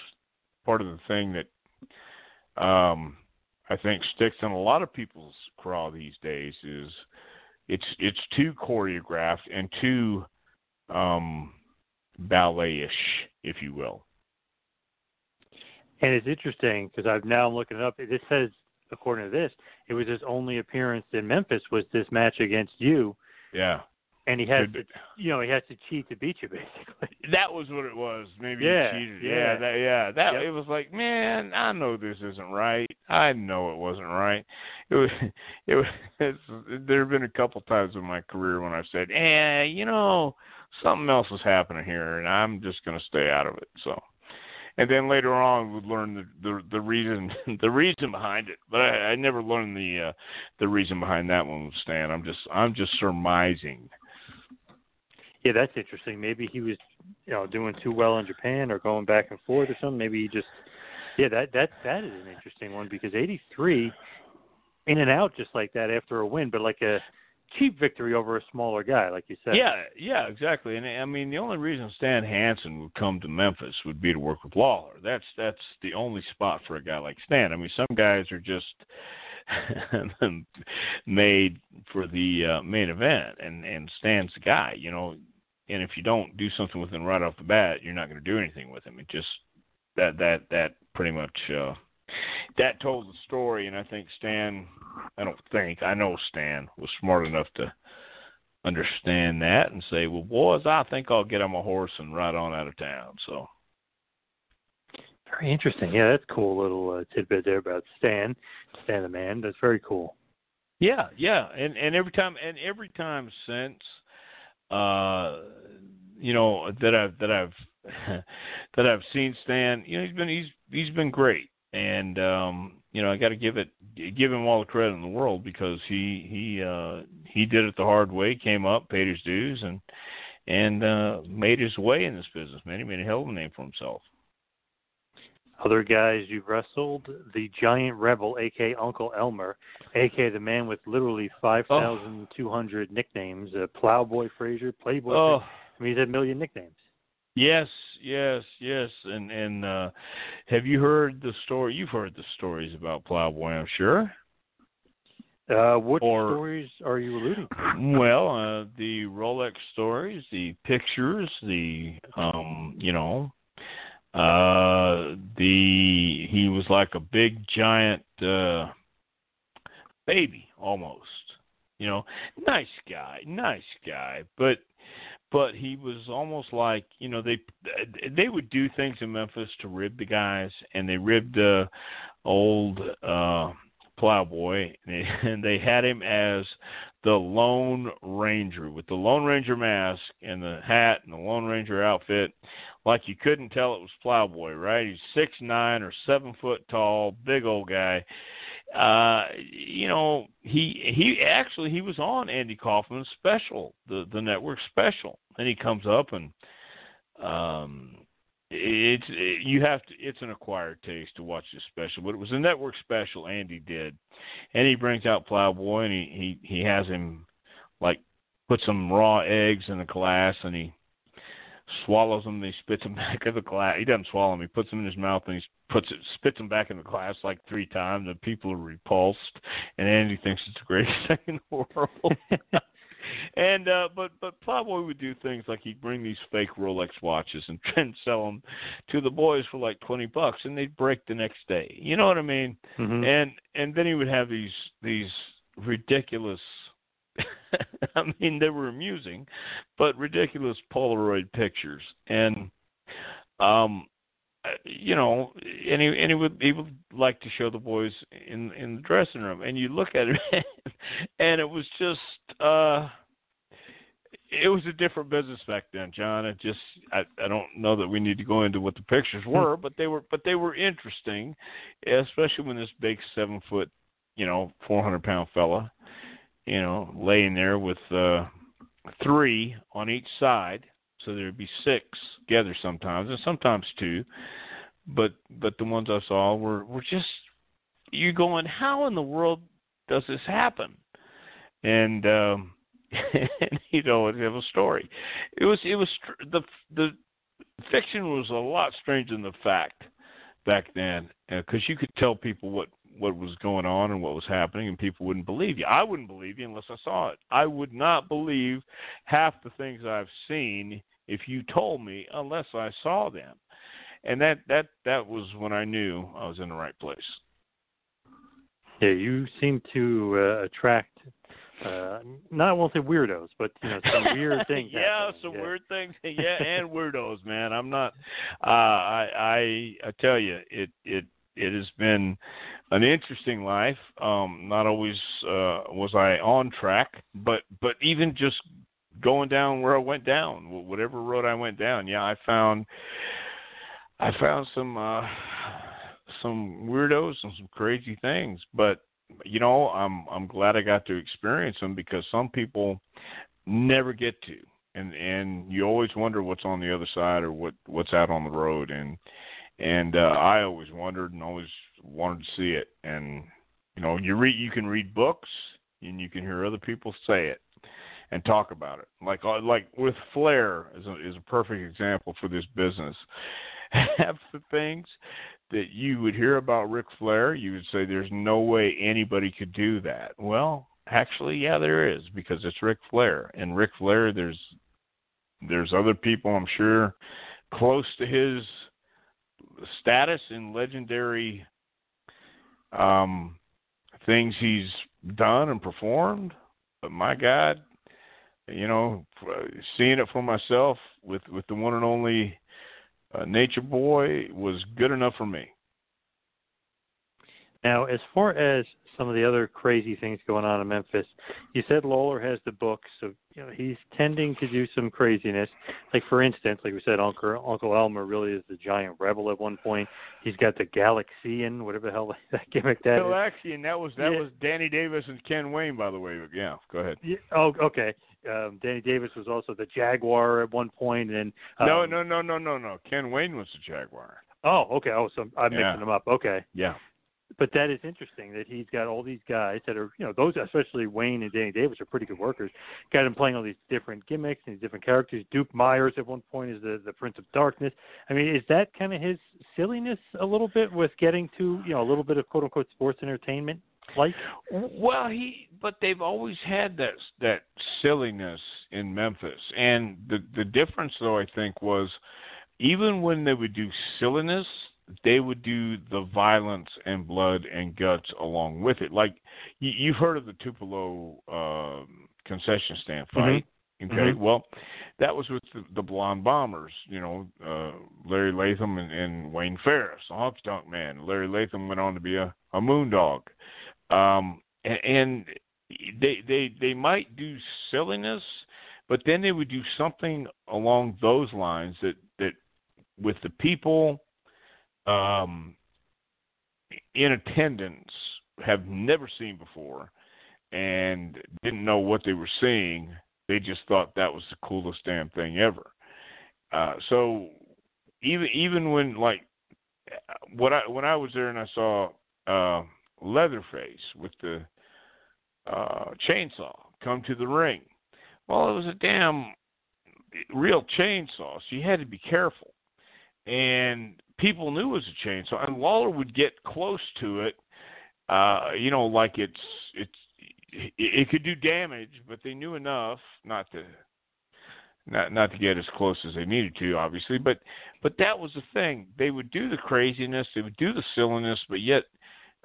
part of the thing that um, I think sticks in a lot of people's craw these days is it's it's too choreographed and too um, ballet-ish, if you will. And it's interesting because I've now I'm looking it up. It says, according to this, it was his only appearance in Memphis was this match against you. Yeah. And he has to, you know, he has to cheat to beat you, basically. That was what it was. Maybe Yeah, he cheated. yeah. yeah, that, yeah. That Yep. it was like, man, I know this isn't right. I know it wasn't right. It was. It was. It's, there have been a couple times in my career when I've said, eh, you know, something else is happening here, and I'm just going to stay out of it. So, and then later on, would learn the the, the reason the reason behind it. But I, I never learned the uh, the reason behind that one Stan. I'm just I'm just surmising. Yeah, that's interesting. Maybe he was, you know, doing too well in Japan or going back and forth or something. Maybe he just, yeah, that that that is an interesting one because '83, in and out just like that after a win, but like a cheap victory over a smaller guy, like you said. Yeah, yeah, exactly. And I mean, the only reason Stan Hansen would come to Memphis would be to work with Lawler. That's that's the only spot for a guy like Stan. I mean, some guys are just made for the uh, main event, and and Stan's the guy, you know. And if you don't do something with him right off the bat, you're not going to do anything with him. It just that that that pretty much uh, that told the story. And I think Stan, I don't think I know Stan was smart enough to understand that and say, well, boys, I think I'll get on my horse and ride on out of town. So. Very interesting. Yeah, that's cool little uh, tidbit there about Stan, Stan the man. That's very cool. Yeah, yeah, and and every time and every time since, uh, you know that I've that I've that I've seen Stan, you know he's been he's he's been great, and um, you know I got to give it give him all the credit in the world because he he uh, he did it the hard way, came up, paid his dues, and and uh, made his way in this business. Man, he made a hell of a name for himself. Other guys you've wrestled, the Giant Rebel, aka Uncle Elmer, aka the man with literally five thousand two hundred nicknames, uh, Plowboy Frazier, Playboy. Oh, I mean, he's had a million nicknames. Yes, yes, yes. And and uh have you heard the story? You've heard the stories about Plowboy, I'm sure. Uh, what Or- stories are you alluding to? Well, uh the Rolex stories, the pictures, the um, you know, uh the he was like a big giant uh baby almost. You know, nice guy, nice guy, but but he was almost like you know they they would do things in Memphis to rib the guys, and they ribbed uh, old uh, Plowboy, and they had him as the Lone Ranger with the Lone Ranger mask and the hat and the Lone Ranger outfit, like you couldn't tell it was Plowboy, right? He's six nine or seven foot tall, big old guy. Uh, you know, he he actually he was on Andy Kaufman's special, the the network special, and he comes up and um it's it, you have to it's an acquired taste to watch this special but it was a network special andy did. And he brings out plowboy and he he he has him like put some raw eggs in a glass and he swallows them and he spits them back in the glass he doesn't swallow them he puts them in his mouth and he puts it spits them back in the glass like three times and people are repulsed and andy thinks it's the greatest thing in the world and uh but but Plowboy would do things like he'd bring these fake Rolex watches and, try and sell them to the boys for like twenty bucks, and they'd break the next day. You know what I mean? Mhm. And and then he would have these these ridiculous. I mean, they were amusing, but ridiculous Polaroid pictures, and um, uh, you know, and he and he would he would like to show the boys in in the dressing room, and you look at it, and it was just uh it was a different business back then, John. It just I I don't know that we need to go into what the pictures were, but they were but they were interesting, especially when this big seven foot, you know, four hundred pound fella, you know, laying there with uh three on each side, so there'd be six together sometimes, and sometimes two. But but the ones I saw were were just you going, how in the world does this happen? And um and you know it have a story. It was it was the the fiction was a lot stranger than the fact back then because you could tell people what what was going on and what was happening and people wouldn't believe you. I wouldn't believe you unless I saw it. I would not believe half the things I've seen if you told me unless I saw them. And that that that was when I knew I was in the right place. Yeah, you seem to uh, attract uh, not I won't say weirdos, but you know some weird things. yeah, some yeah. weird things. Yeah, and weirdos, man. I'm not. Uh, I I I tell you, it it it has been an interesting life. Um, not always uh, was I on track, but but even just going down where I went down, whatever road I went down, yeah, I found I found some uh, some weirdos and some crazy things, but you know, I'm I'm glad I got to experience them because some people never get to, and and you always wonder what's on the other side or what what's out on the road, and and uh, I always wondered and always wanted to see it, and you know, you read you can read books and you can hear other people say it and talk about it, like uh, like with Flair is a, is a perfect example for this business. Half the things that you would hear about Ric Flair, you would say there's no way anybody could do that. Well, actually, yeah, there is because it's Ric Flair, and Ric Flair, there's there's other people I'm sure close to his status in legendary um, things he's done and performed. But my God, you know, seeing it for myself with with the one and only uh, Nature Boy was good enough for me. Now, as far as some of the other crazy things going on in Memphis, you said Lawler has the book, so you know he's tending to do some craziness. Like for instance, like we said, Uncle Uncle Elmer really is the giant rebel at one point. He's got the Galaxian, whatever the hell that gimmick that Galaxian, that was that Yeah. was Danny Davis and Ken Wayne, by the way. Yeah, go ahead. Yeah, oh, okay. Um, Danny Davis was also the Jaguar at one point, and um, no, no, no, no, no, no. Ken Wayne was the Jaguar. Oh, okay. Oh, so I'm Yeah. mixing them up. Okay. Yeah. But that is interesting that he's got all these guys that are, you know, those especially Wayne and Danny Davis are pretty good workers. Got him playing all these different gimmicks and these different characters. Duke Myers at one point is the the Prince of Darkness. I mean, is that kind of his silliness a little bit with getting to, you know, a little bit of quote unquote sports entertainment? Like, Well, he but they've always had that that silliness in Memphis, and the the difference though I think was even when they would do silliness, they would do the violence and blood and guts along with it. Like you, you've heard of the Tupelo um, concession stand fight. Okay, Mhm. well, that was with the, the Blonde Bombers, you know, uh, Larry Latham and, and Wayne Farris, the Honky Tonk Man. Larry Latham went on to be a, a Moondog, um, and, and they they they might do silliness, but then they would do something along those lines that that with the people um, in attendance have never seen before and didn't know what they were seeing. They just thought that was the coolest damn thing ever. Uh, so even even when like what I when I was there and I saw uh, Leatherface with the uh, chainsaw come to the ring, well, it was a damn real chainsaw, so you had to be careful. And people knew it was a chainsaw, and Lawler would get close to it, uh, you know, like it's it's it, could do damage, but they knew enough not to not not to get as close as they needed to, obviously. But but that was the thing. They would do the craziness, they would do the silliness, but yet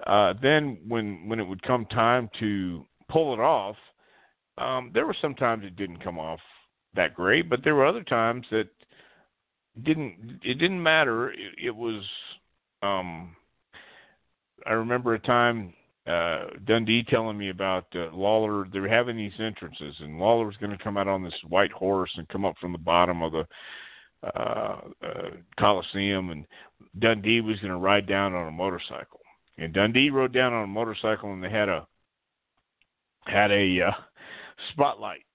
uh, then when when it would come time to pull it off, um, there were some times it didn't come off that great, but there were other times that didn't it didn't matter. It, it was um, I remember a time uh, Dundee telling me about uh, Lawler. They were having these entrances, and Lawler was going to come out on this white horse and come up from the bottom of the uh, uh, Coliseum, and Dundee was going to ride down on a motorcycle. And Dundee rode down on a motorcycle, and they had a had a uh, spotlight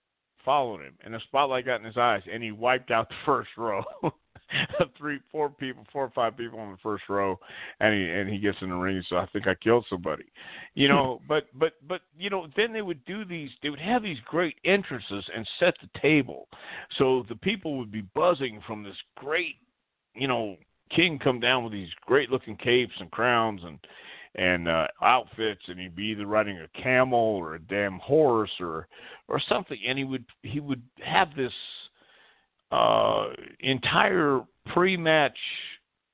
followed him, and the spotlight got in his eyes, and he wiped out the first row. Three, four people, four or five people on the first row, and he and he gets in the ring. So I think I killed somebody, you know. but but but you know, then they would do these. They would have these great entrances and set the table, so the people would be buzzing from this great, you know, king come down with these great looking capes and crowns and and uh, outfits, and he'd be either riding a camel or a damn horse or or something, and he would he would have this uh, entire pre-match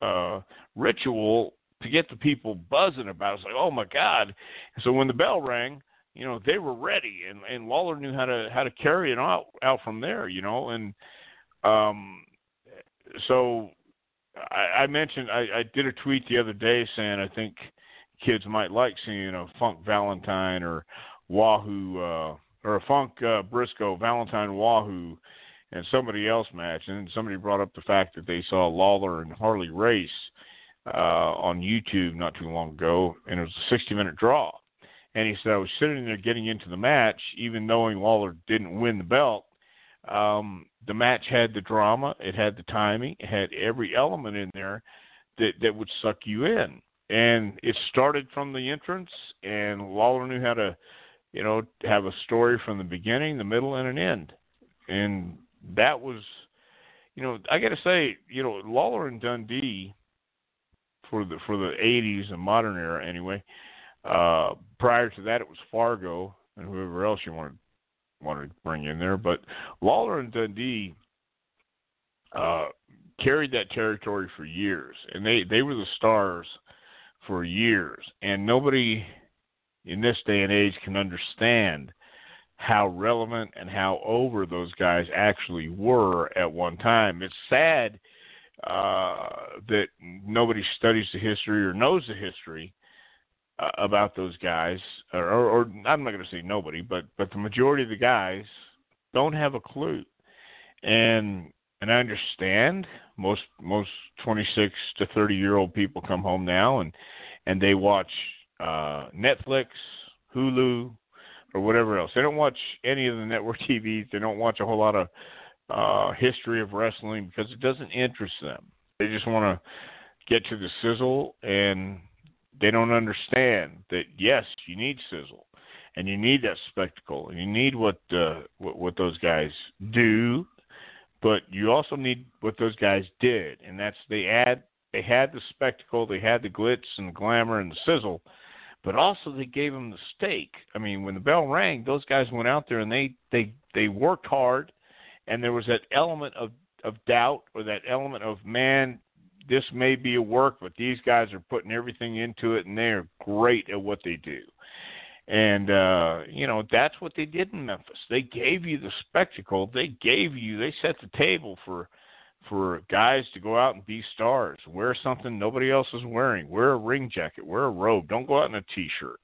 uh, ritual to get the people buzzing about. it. It's like, oh my god! So when the bell rang, you know they were ready, and and Lawler knew how to how to carry it out out from there, you know, and um, so I, I mentioned I, I did a tweet the other day saying I think kids might like seeing a Funk Valentine or Wahoo uh, or a Funk uh, Briscoe Valentine Wahoo and somebody else match, and somebody brought up the fact that they saw Lawler and Harley Race uh, on YouTube not too long ago, and it was a 60 minute draw. And he said, I was sitting there getting into the match, even knowing Lawler didn't win the belt. Um, the match had the drama, it had the timing, it had every element in there that, that would suck you in. And it started from the entrance, and Lawler knew how to, you know, have a story from the beginning, the middle, and an end. And that was, you know, I got to say, you know, Lawler and Dundee for the for the 80s and modern era anyway. Uh, prior to that, it was Fargo and whoever else you wanted wanted to bring in there. But Lawler and Dundee uh, carried that territory for years, and they they were the stars for years. And nobody in this day and age can understand how relevant and how over those guys actually were at one time. It's sad uh, that nobody studies the history or knows the history uh, about those guys, or, or, or I'm not going to say nobody, but but the majority of the guys don't have a clue, and and I understand most most 26 to 30 year old people come home now and and they watch uh, Netflix, Hulu, or whatever else. They don't watch any of the network TVs. They don't watch a whole lot of uh, history of wrestling because it doesn't interest them. They just want to get to the sizzle, and they don't understand that yes, you need sizzle, and you need that spectacle, and you need what uh, what, what those guys do, but you also need what those guys did, and that's they add they had the spectacle, they had the glitz and the glamour and the sizzle, but also they gave them the stake. I mean, when the bell rang, those guys went out there and they they they worked hard, and there was that element of of doubt or that element of man, this may be a work, but these guys are putting everything into it, and they are great at what they do. And uh, you know that's what they did in Memphis. They gave you the spectacle. They gave you. They set the table for for guys to go out and be stars. Wear something nobody else is wearing. Wear a ring jacket. Wear a robe. Don't go out in a t-shirt.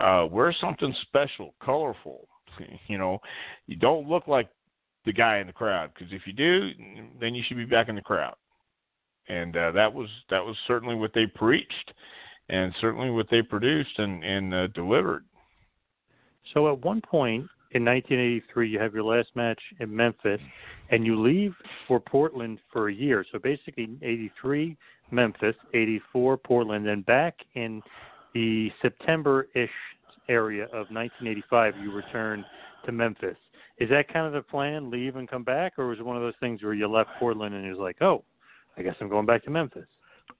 Uh, wear something special, colorful. You know, you don't look like the guy in the crowd because if you do, then you should be back in the crowd. And uh, that was that was certainly what they preached, and certainly what they produced and and uh, delivered. So at one point in 1983, you have your last match in Memphis, and you leave for Portland for a year. So basically, 83 Memphis, 84 Portland, and back in the September-ish area of 1985, you return to Memphis. Is that kind of the plan? Leave and come back, or was it one of those things where you left Portland and it was like, oh, I guess I'm going back to Memphis?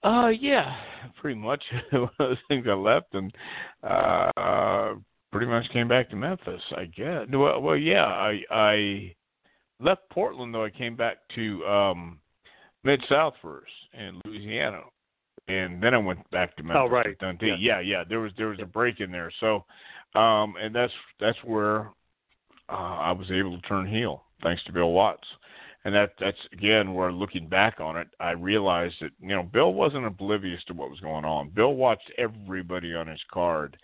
Uh, yeah, pretty much one of those things I left and uh, pretty much came back to Memphis. I guess. Well, well, yeah, I I left Portland though. I came back to um, Mid South first in Louisiana, and then I went back to Memphis. Oh, right. Yeah. yeah, yeah. There was there was a break in there. So, um, and that's that's where uh, I was able to turn heel thanks to Bill Watts. And that that's again where looking back on it, I realized that you know Bill wasn't oblivious to what was going on. Bill watched everybody on his card,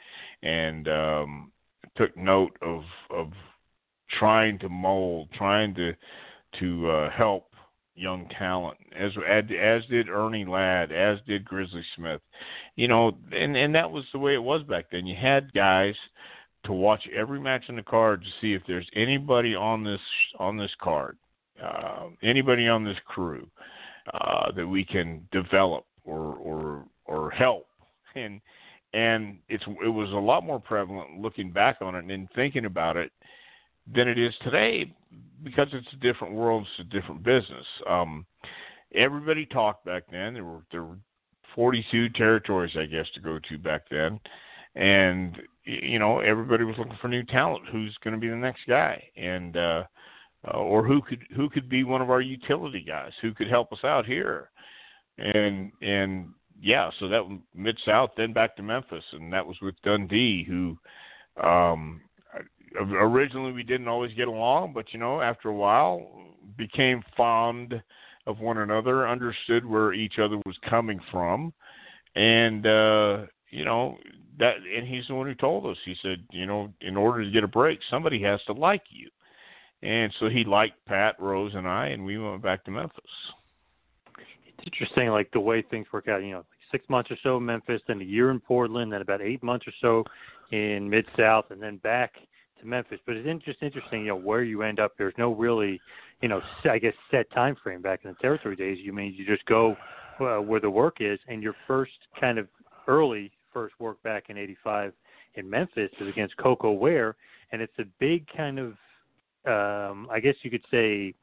and um, took note of of trying to mold, trying to to uh, help young talent, as as did Ernie Ladd, as did Grizzly Smith. You know, and and that was the way it was back then. You had guys to watch every match on the card to see if there's anybody on this on this card, uh, anybody on this crew uh, that we can develop or or or help, and and it's it was a lot more prevalent looking back on it and thinking about it than it is today because it's a different world, it's a different business. Um, everybody talked back then. There were there were 42 territories, I guess, to go to back then, and you know everybody was looking for new talent. Who's going to be the next guy, and uh, uh, or who could who could be one of our utility guys? Who could help us out here? And and yeah, so that mid South, then back to Memphis, and that was with Dundee, who um, originally we didn't always get along, but you know, after a while, became fond of one another, understood where each other was coming from, and uh, you know that. And he's the one who told us. He said, you know, in order to get a break, somebody has to like you, and so he liked Pat Rose and I, and we went back to Memphis. It's interesting, like the way things work out. You know, six months or so in Memphis, then a year in Portland, then about eight months or so in Mid South, and then back to Memphis. But it's just interesting, you know, where you end up. There's no really, you know, I guess set time frame back in the territory days. You mean you just go uh, where the work is, and your first kind of early first work back in '85 in Memphis is against Koko Ware, and it's a big kind of, um, I guess you could say,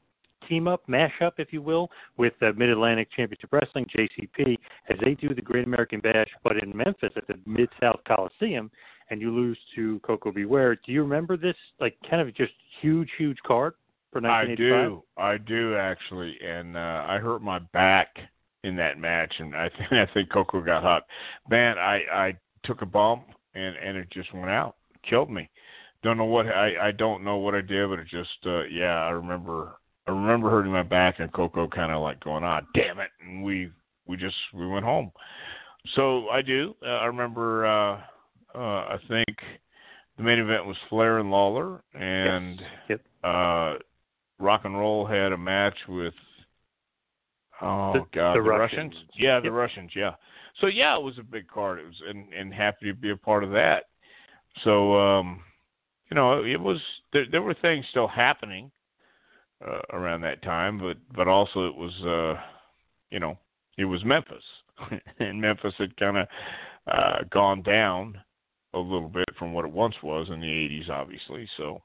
team up, mash up, if you will, with uh, Mid Atlantic Championship Wrestling (JCP) as they do the Great American Bash, but in Memphis at the Mid South Coliseum, and you lose to Koko B. Ware. Do you remember this, like, kind of just huge, huge card for 1985? I do, I do actually, and uh, I hurt my back in that match, and I think I think Koko got hot. Man, I I took a bump and and it just went out, killed me. Don't know what I I don't know what I did, but it just uh yeah I remember I remember hurting my back and Koko kind of like going, ah, damn it, and we we just we went home. So I do. Uh, I remember. uh uh I think the main event was Flair and Lawler, and yes. yep. uh Rock and Roll had a match with oh the, god the, the Russians. Russians. Yeah, the yep. Russians. Yeah. So yeah, it was a big card. It was and and happy to be a part of that. So um you know it was there, there were things still happening uh, around that time, but but also it was uh, you know it was Memphis, and Memphis had kind of uh, gone down a little bit from what it once was in the '80s, obviously. So,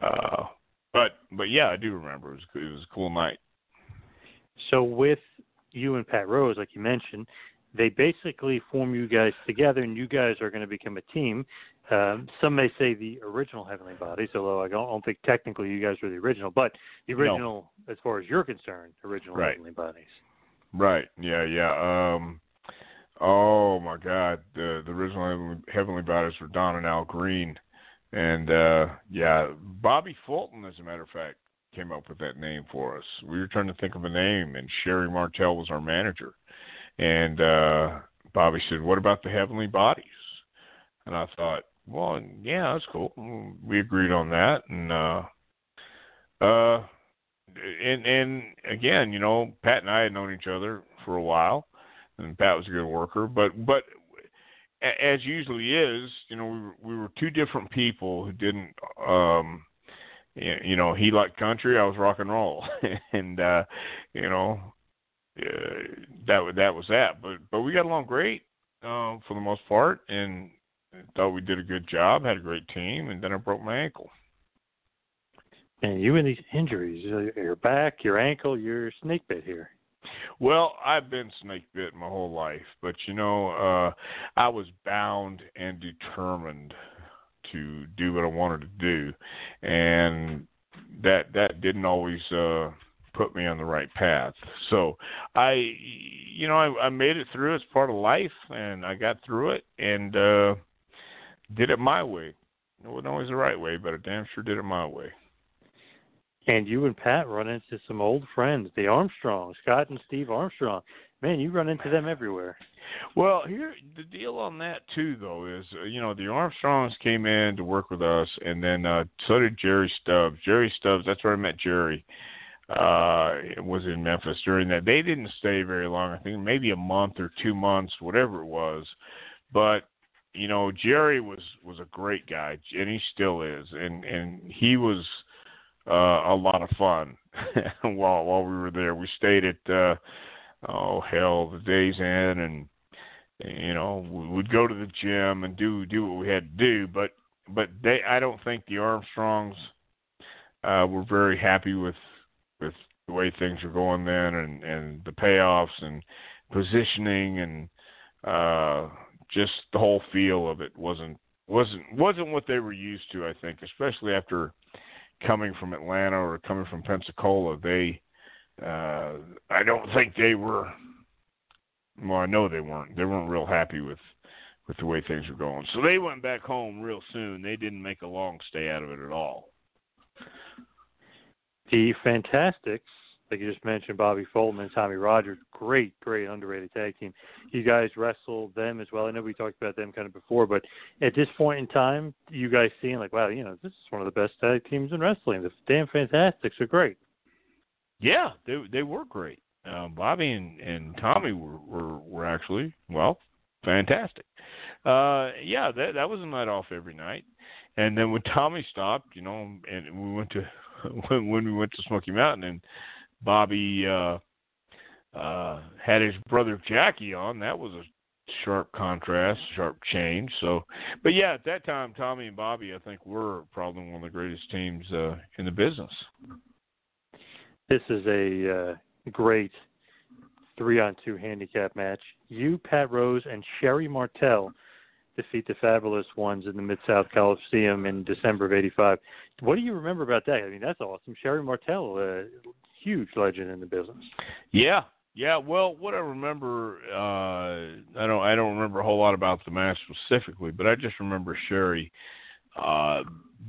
uh, but but yeah, I do remember it was it was a cool night. So with you and Pat Rose, like you mentioned, they basically form you guys together, and you guys are going to become a team. Um, some may say the original Heavenly Bodies, although I don't, I don't, think technically you guys were the original, but the original, no. as far as you're concerned, original right. Heavenly Bodies. Right. Yeah. Yeah. Um, oh my God, the the original Heavenly, Heavenly Bodies were Don and Al Green, and uh, yeah, Bobby Fulton, as a matter of fact, came up with that name for us. We were trying to think of a name, and Sherri Martel was our manager, and uh, Bobby said, "What about the Heavenly Bodies?" And I thought, well, yeah, that's cool. We agreed on that, and uh, uh, and and again, you know, Pat and I had known each other for a while, and Pat was a good worker, but but as usually is, you know, we were, we were two different people who didn't, um, you know, he liked country, I was rock and roll, and uh, you know, that that was that. But but we got along great um, for the most part, and thought we did a good job, had a great team, and then I broke my ankle. And you and these injuries, your back, your ankle, your snake bit here. Well, I've been snake bit my whole life, but you know, uh I was bound and determined to do what I wanted to do, and that that didn't always uh put me on the right path. So I, you know, I, I made it through. It's part of life, and I got through it, and uh did it my way. It wasn't always the right way, but I damn sure did it my way. And you and Pat run into some old friends, the Armstrongs, Scott and Steve Armstrong. Man, you run into them everywhere. Well, here the deal on that too, though, is uh, you know the Armstrongs came in to work with us, and then uh, so did Jerry Stubbs. Jerry Stubbs, that's where I met Jerry. Uh, was in Memphis during that. They didn't stay very long. I think maybe a month or two months, whatever it was. But you know, Jerry was was a great guy, and he still is, and and he was uh, a lot of fun while while we were there. We stayed at uh, oh hell, the Days Inn, and you know we would go to the gym and do do what we had to do, but but they I don't think the Armstrongs uh, were very happy with with the way things were going then, and and the payoffs and positioning and. uh just the whole feel of it wasn't wasn't wasn't what they were used to. I think, especially after coming from Atlanta or coming from Pensacola, they uh, I don't think they were. Well, I know they weren't. They weren't real happy with with the way things were going. So they went back home real soon. They didn't make a long stay out of it at all. The Fantastics, like you just mentioned, Bobby Fulton and Tommy Rogers, great, great underrated tag team. You guys wrestled them as well. I know we talked about them kind of before, but at this point in time, you guys seeing like, wow, you know, this is one of the best tag teams in wrestling. The damn Fantastics are great. Yeah, they they were great. Um, Bobby and and Tommy were, were were actually well fantastic. Uh, yeah, that that was a night off every night. And then when Tommy stopped, you know, and we went to when when we went to Smoky Mountain and Bobby uh uh had his brother Jackie on, that was a sharp contrast, sharp change. So, but yeah, at that time, Tommy and Bobby, I think, were probably one of the greatest teams uh, in the business. This is a uh, great three on two handicap match. You, Pat Rose, and Sherri Martel defeat the Fabulous Ones in the Mid South Coliseum in December of '85. What do you remember about that? I mean, that's awesome. Sherri Martel, a huge legend in the business. Yeah, yeah. Well, what I remember, uh, I don't, I don't remember a whole lot about the match specifically, but I just remember Sherri uh,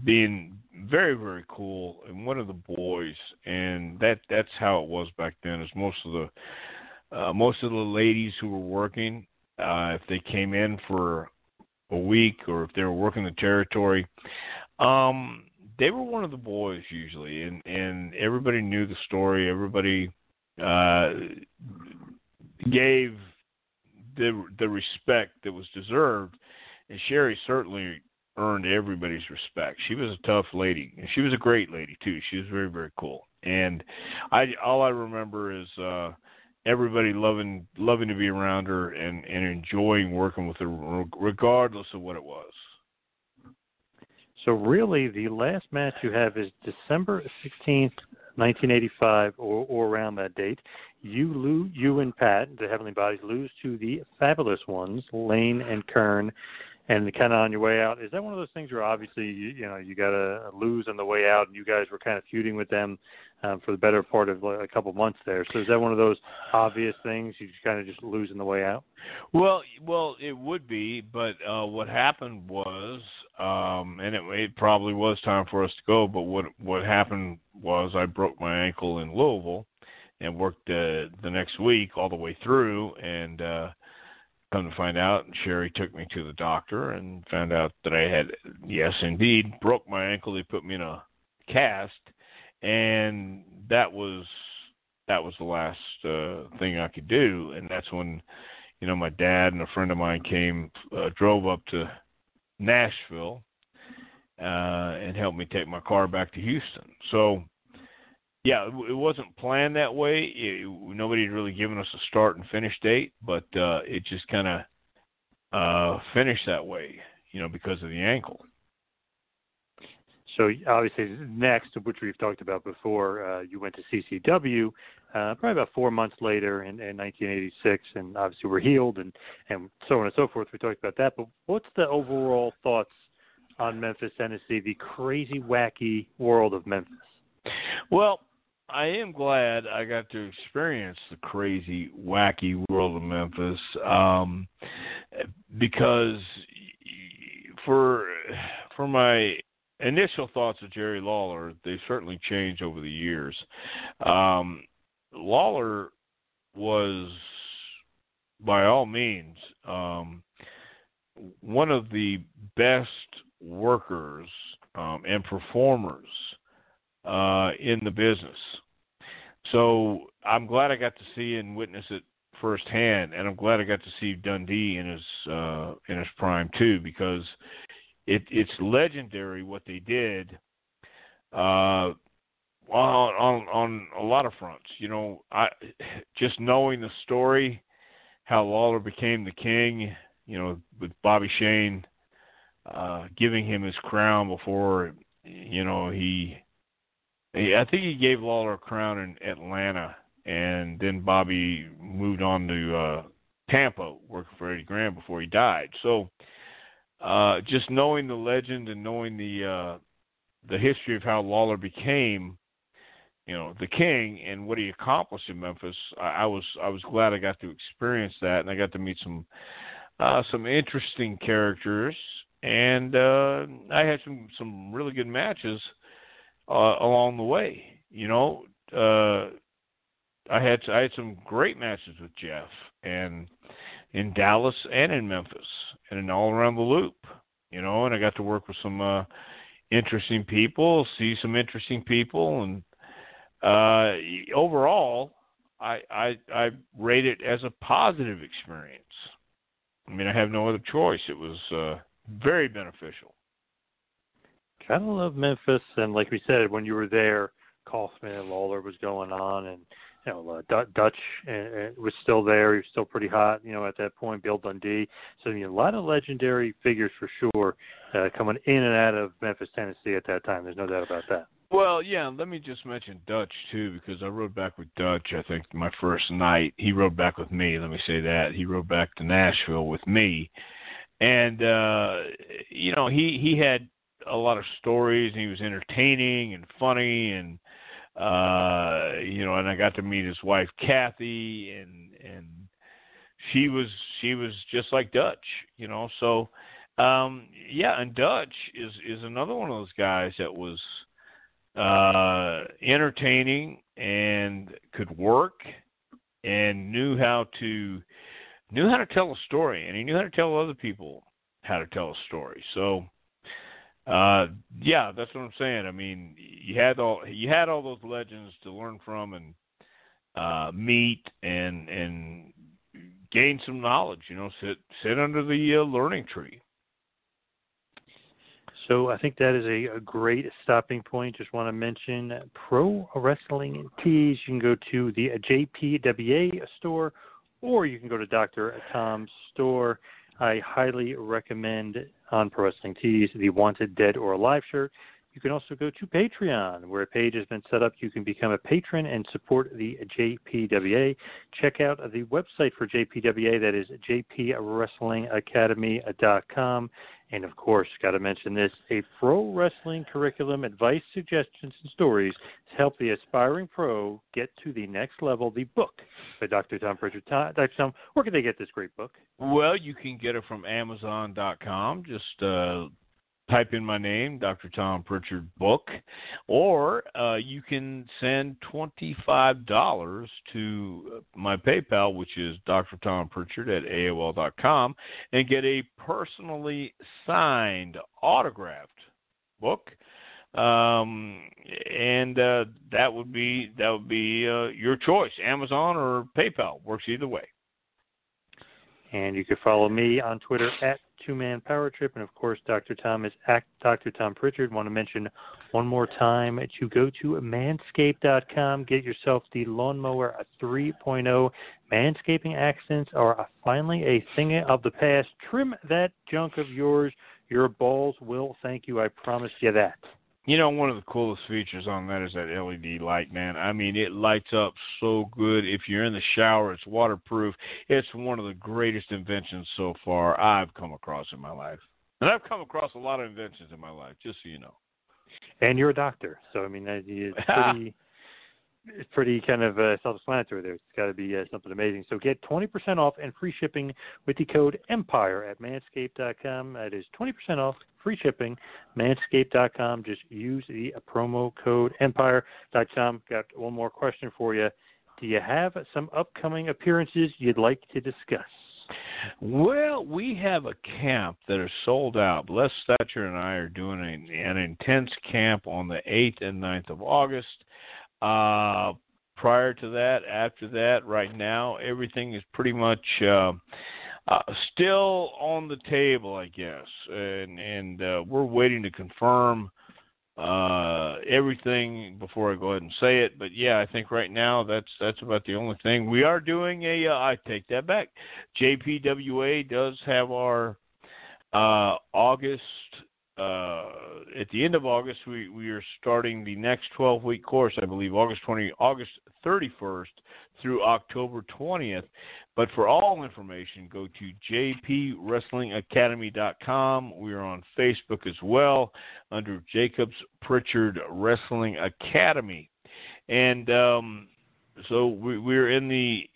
being very, very cool and one of the boys, and that that's how it was back then. Is most of the uh, most of the ladies who were working, uh, if they came in for a week or if they were working the territory, um, they were one of the boys usually, and and everybody knew the story. Everybody uh, gave the the respect that was deserved, and Sherri certainly earned everybody's respect. She was a tough lady, and she was a great lady too. She was very very cool, and I all I remember is. uh everybody loving loving to be around her and and enjoying working with her regardless of what it was. So really, the last match you have is December sixteenth, nineteen eighty-five, or or around that date. You lose, you and Pat, the Heavenly Bodies, lose to the Fabulous Ones, Lane and Keirn, and kind of on your way out. Is that one of those things where obviously you, you know you got to lose on the way out, and you guys were kind of feuding with them um, for the better part of a couple months there. So is that one of those obvious things you kind of just losing the way out? Well, well, it would be, but uh, what happened was, um, and it, it probably was time for us to go. But what what happened was I broke my ankle in Louisville, and worked uh, the next week all the way through, and uh, come to find out, Sherri took me to the doctor and found out that I had, yes, indeed, broke my ankle. They put me in a cast and that was that was the last uh, thing I could do, and that's when you know my dad and a friend of mine came uh, drove up to Nashville uh, and helped me take my car back to Houston. So yeah, it, wasn't planned that way. It, nobody had really given us a start and finish date, but uh, it just kind of uh, finished that way, you know, because of the ankle. So obviously, next, which we've talked about before, uh, you went to CCW uh, probably about four months later in, in 1986, and obviously we're healed and and so on and so forth. We talked about that, but what's the overall thoughts on Memphis, Tennessee, the crazy, wacky world of Memphis? Well, I am glad I got to experience the crazy, wacky world of Memphis um, because for for my initial thoughts of Jerry Lawler, they certainly changed over the years. Um, Lawler was, by all means, um, one of the best workers um, and performers uh, in the business. So I'm glad I got to see and witness it firsthand, and I'm glad I got to see Dundee in his uh, in his prime too, because it it's legendary what they did uh on on on a lot of fronts you know i just knowing the story how lawler became the king you know with bobby shane uh giving him his crown before you know he, he i think he gave lawler a crown in atlanta and then bobby moved on to uh tampa working for eddie graham before he died. So uh, just knowing the legend and knowing the uh, the history of how Lawler became, you know, the king and what he accomplished in Memphis, I, I was I was glad I got to experience that, and I got to meet some uh, some interesting characters, and uh, I had some some really good matches uh, along the way. You know, uh, I had I had some great matches with Jeff, and in Dallas and in Memphis, and all around the loop. You know, and I got to work with some uh, interesting people, see some interesting people, and uh, overall, I, I I rate it as a positive experience. I mean, I have no other choice. It was uh, very beneficial. Kind of love Memphis, and like we said, when you were there, Kaufman and Lawler was going on, and you know uh, Dutch uh, was still there. He was still pretty hot, you know, at that point. Bill Dundee. So I mean, a lot of legendary figures for sure uh, coming in and out of Memphis, Tennessee at that time. There's no doubt about that. Well, yeah, let me just mention Dutch too, because I rode back with Dutch. I think my first night, he rode back with me. Let me say that he rode back to Nashville with me, and uh, you know he he had a lot of stories. And he was entertaining and funny, and uh, you know, and I got to meet his wife Kathy, and and she was she was just like Dutch, you know. So um, yeah, and Dutch is is another one of those guys that was uh, entertaining and could work and knew how to knew how to tell a story and he knew how to tell other people how to tell a story so uh yeah that's what i'm saying i mean you had all you had all those legends to learn from and uh meet and and gain some knowledge you know sit sit under the uh, learning tree so I think that is a, a, great stopping point. Just want to mention Pro Wrestling Tees. You can go to the JPWA store or you can go to Dr. Tom's store. I highly recommend on Pro Wrestling Tees the Wanted Dead or Alive shirt. You can also go to Patreon, where a page has been set up. You can become a patron and support the JPWA. Check out the website for JPWA, that is jpwrestlingacademy.com. And of course, got to mention this a pro wrestling curriculum, advice, suggestions, and stories to help the aspiring pro get to the next level. The book by Dr. Tom Prichard. Dr. Tom, where can they get this great book? Well, you can get it from Amazon.com. Just uh, type in my name, Dr. Tom Prichard book, or uh, you can send $25 to my PayPal, which is Dr. Tom Prichard at AOL.com, and get a personally signed, autographed book. Um, and uh, that would be that would be uh, your choice, Amazon or PayPal works either way. And you can follow me on Twitter at Two Man Power Trip, and of course, Dr. Tom is Dr. Tom Prichard. Want to mention one more time to go to manscaped.com, get yourself the Lawnmower 3.0. Manscaping accents are finally a thing of the past. Trim that junk of yours. Your balls will thank you. I promise you that. You know, one of the coolest features on that is that LED light, man. I mean, it lights up so good. If you're in the shower, it's waterproof. It's one of the greatest inventions so far I've come across in my life. And I've come across a lot of inventions in my life, just so you know. And you're a doctor, so I mean, it's pretty it's pretty kind of uh, self-explanatory there. It's got to be uh, something amazing. So get 20% off and free shipping with the code EMPIRE at manscaped.com. That is 20% off, free shipping, manscaped.com. Just use the promo code EMPIRE. Tom, got one more question for you. Do you have some upcoming appearances you'd like to discuss? Well, we have a camp that is sold out. Les Thatcher and I are doing an intense camp on the 8th and 9th of August. Uh, prior to that, after that, right now, everything is pretty much uh, uh, still on the table, I guess, and and uh, we're waiting to confirm uh, everything before I go ahead and say it. But yeah, I think right now that's that's about the only thing we are doing. A uh, I take that back. JPWA does have our uh, August uh, at the end of August, we, we are starting the next 12 week course, I believe, August 20, August 31st through October 20th. But for all information, go to jpwrestlingacademy.com. We are on Facebook as well under Jacobs Prichard Wrestling Academy. And um, so we, we're in the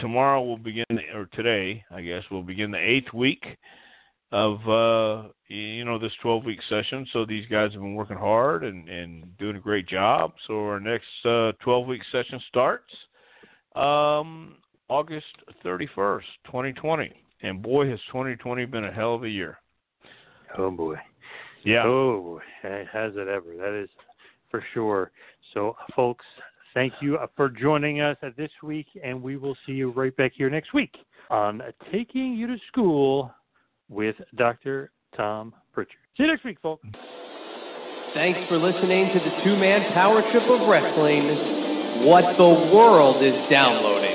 tomorrow we'll begin, or today, I guess, we'll begin the eighth week of uh, you know this 12 week session. So these guys have been working hard and, and doing a great job. So our next uh, 12 week session starts um, August 31st, 2020. And boy, has 2020 been a hell of a year. Oh boy. Yeah. Oh, has it ever? That is for sure. So, folks, thank you for joining us this week, and we will see you right back here next week on Taking You to School with Dr. Tom Prichard. See you next week, folks. Thanks for listening to the two man power trip of wrestling. What the world is downloading.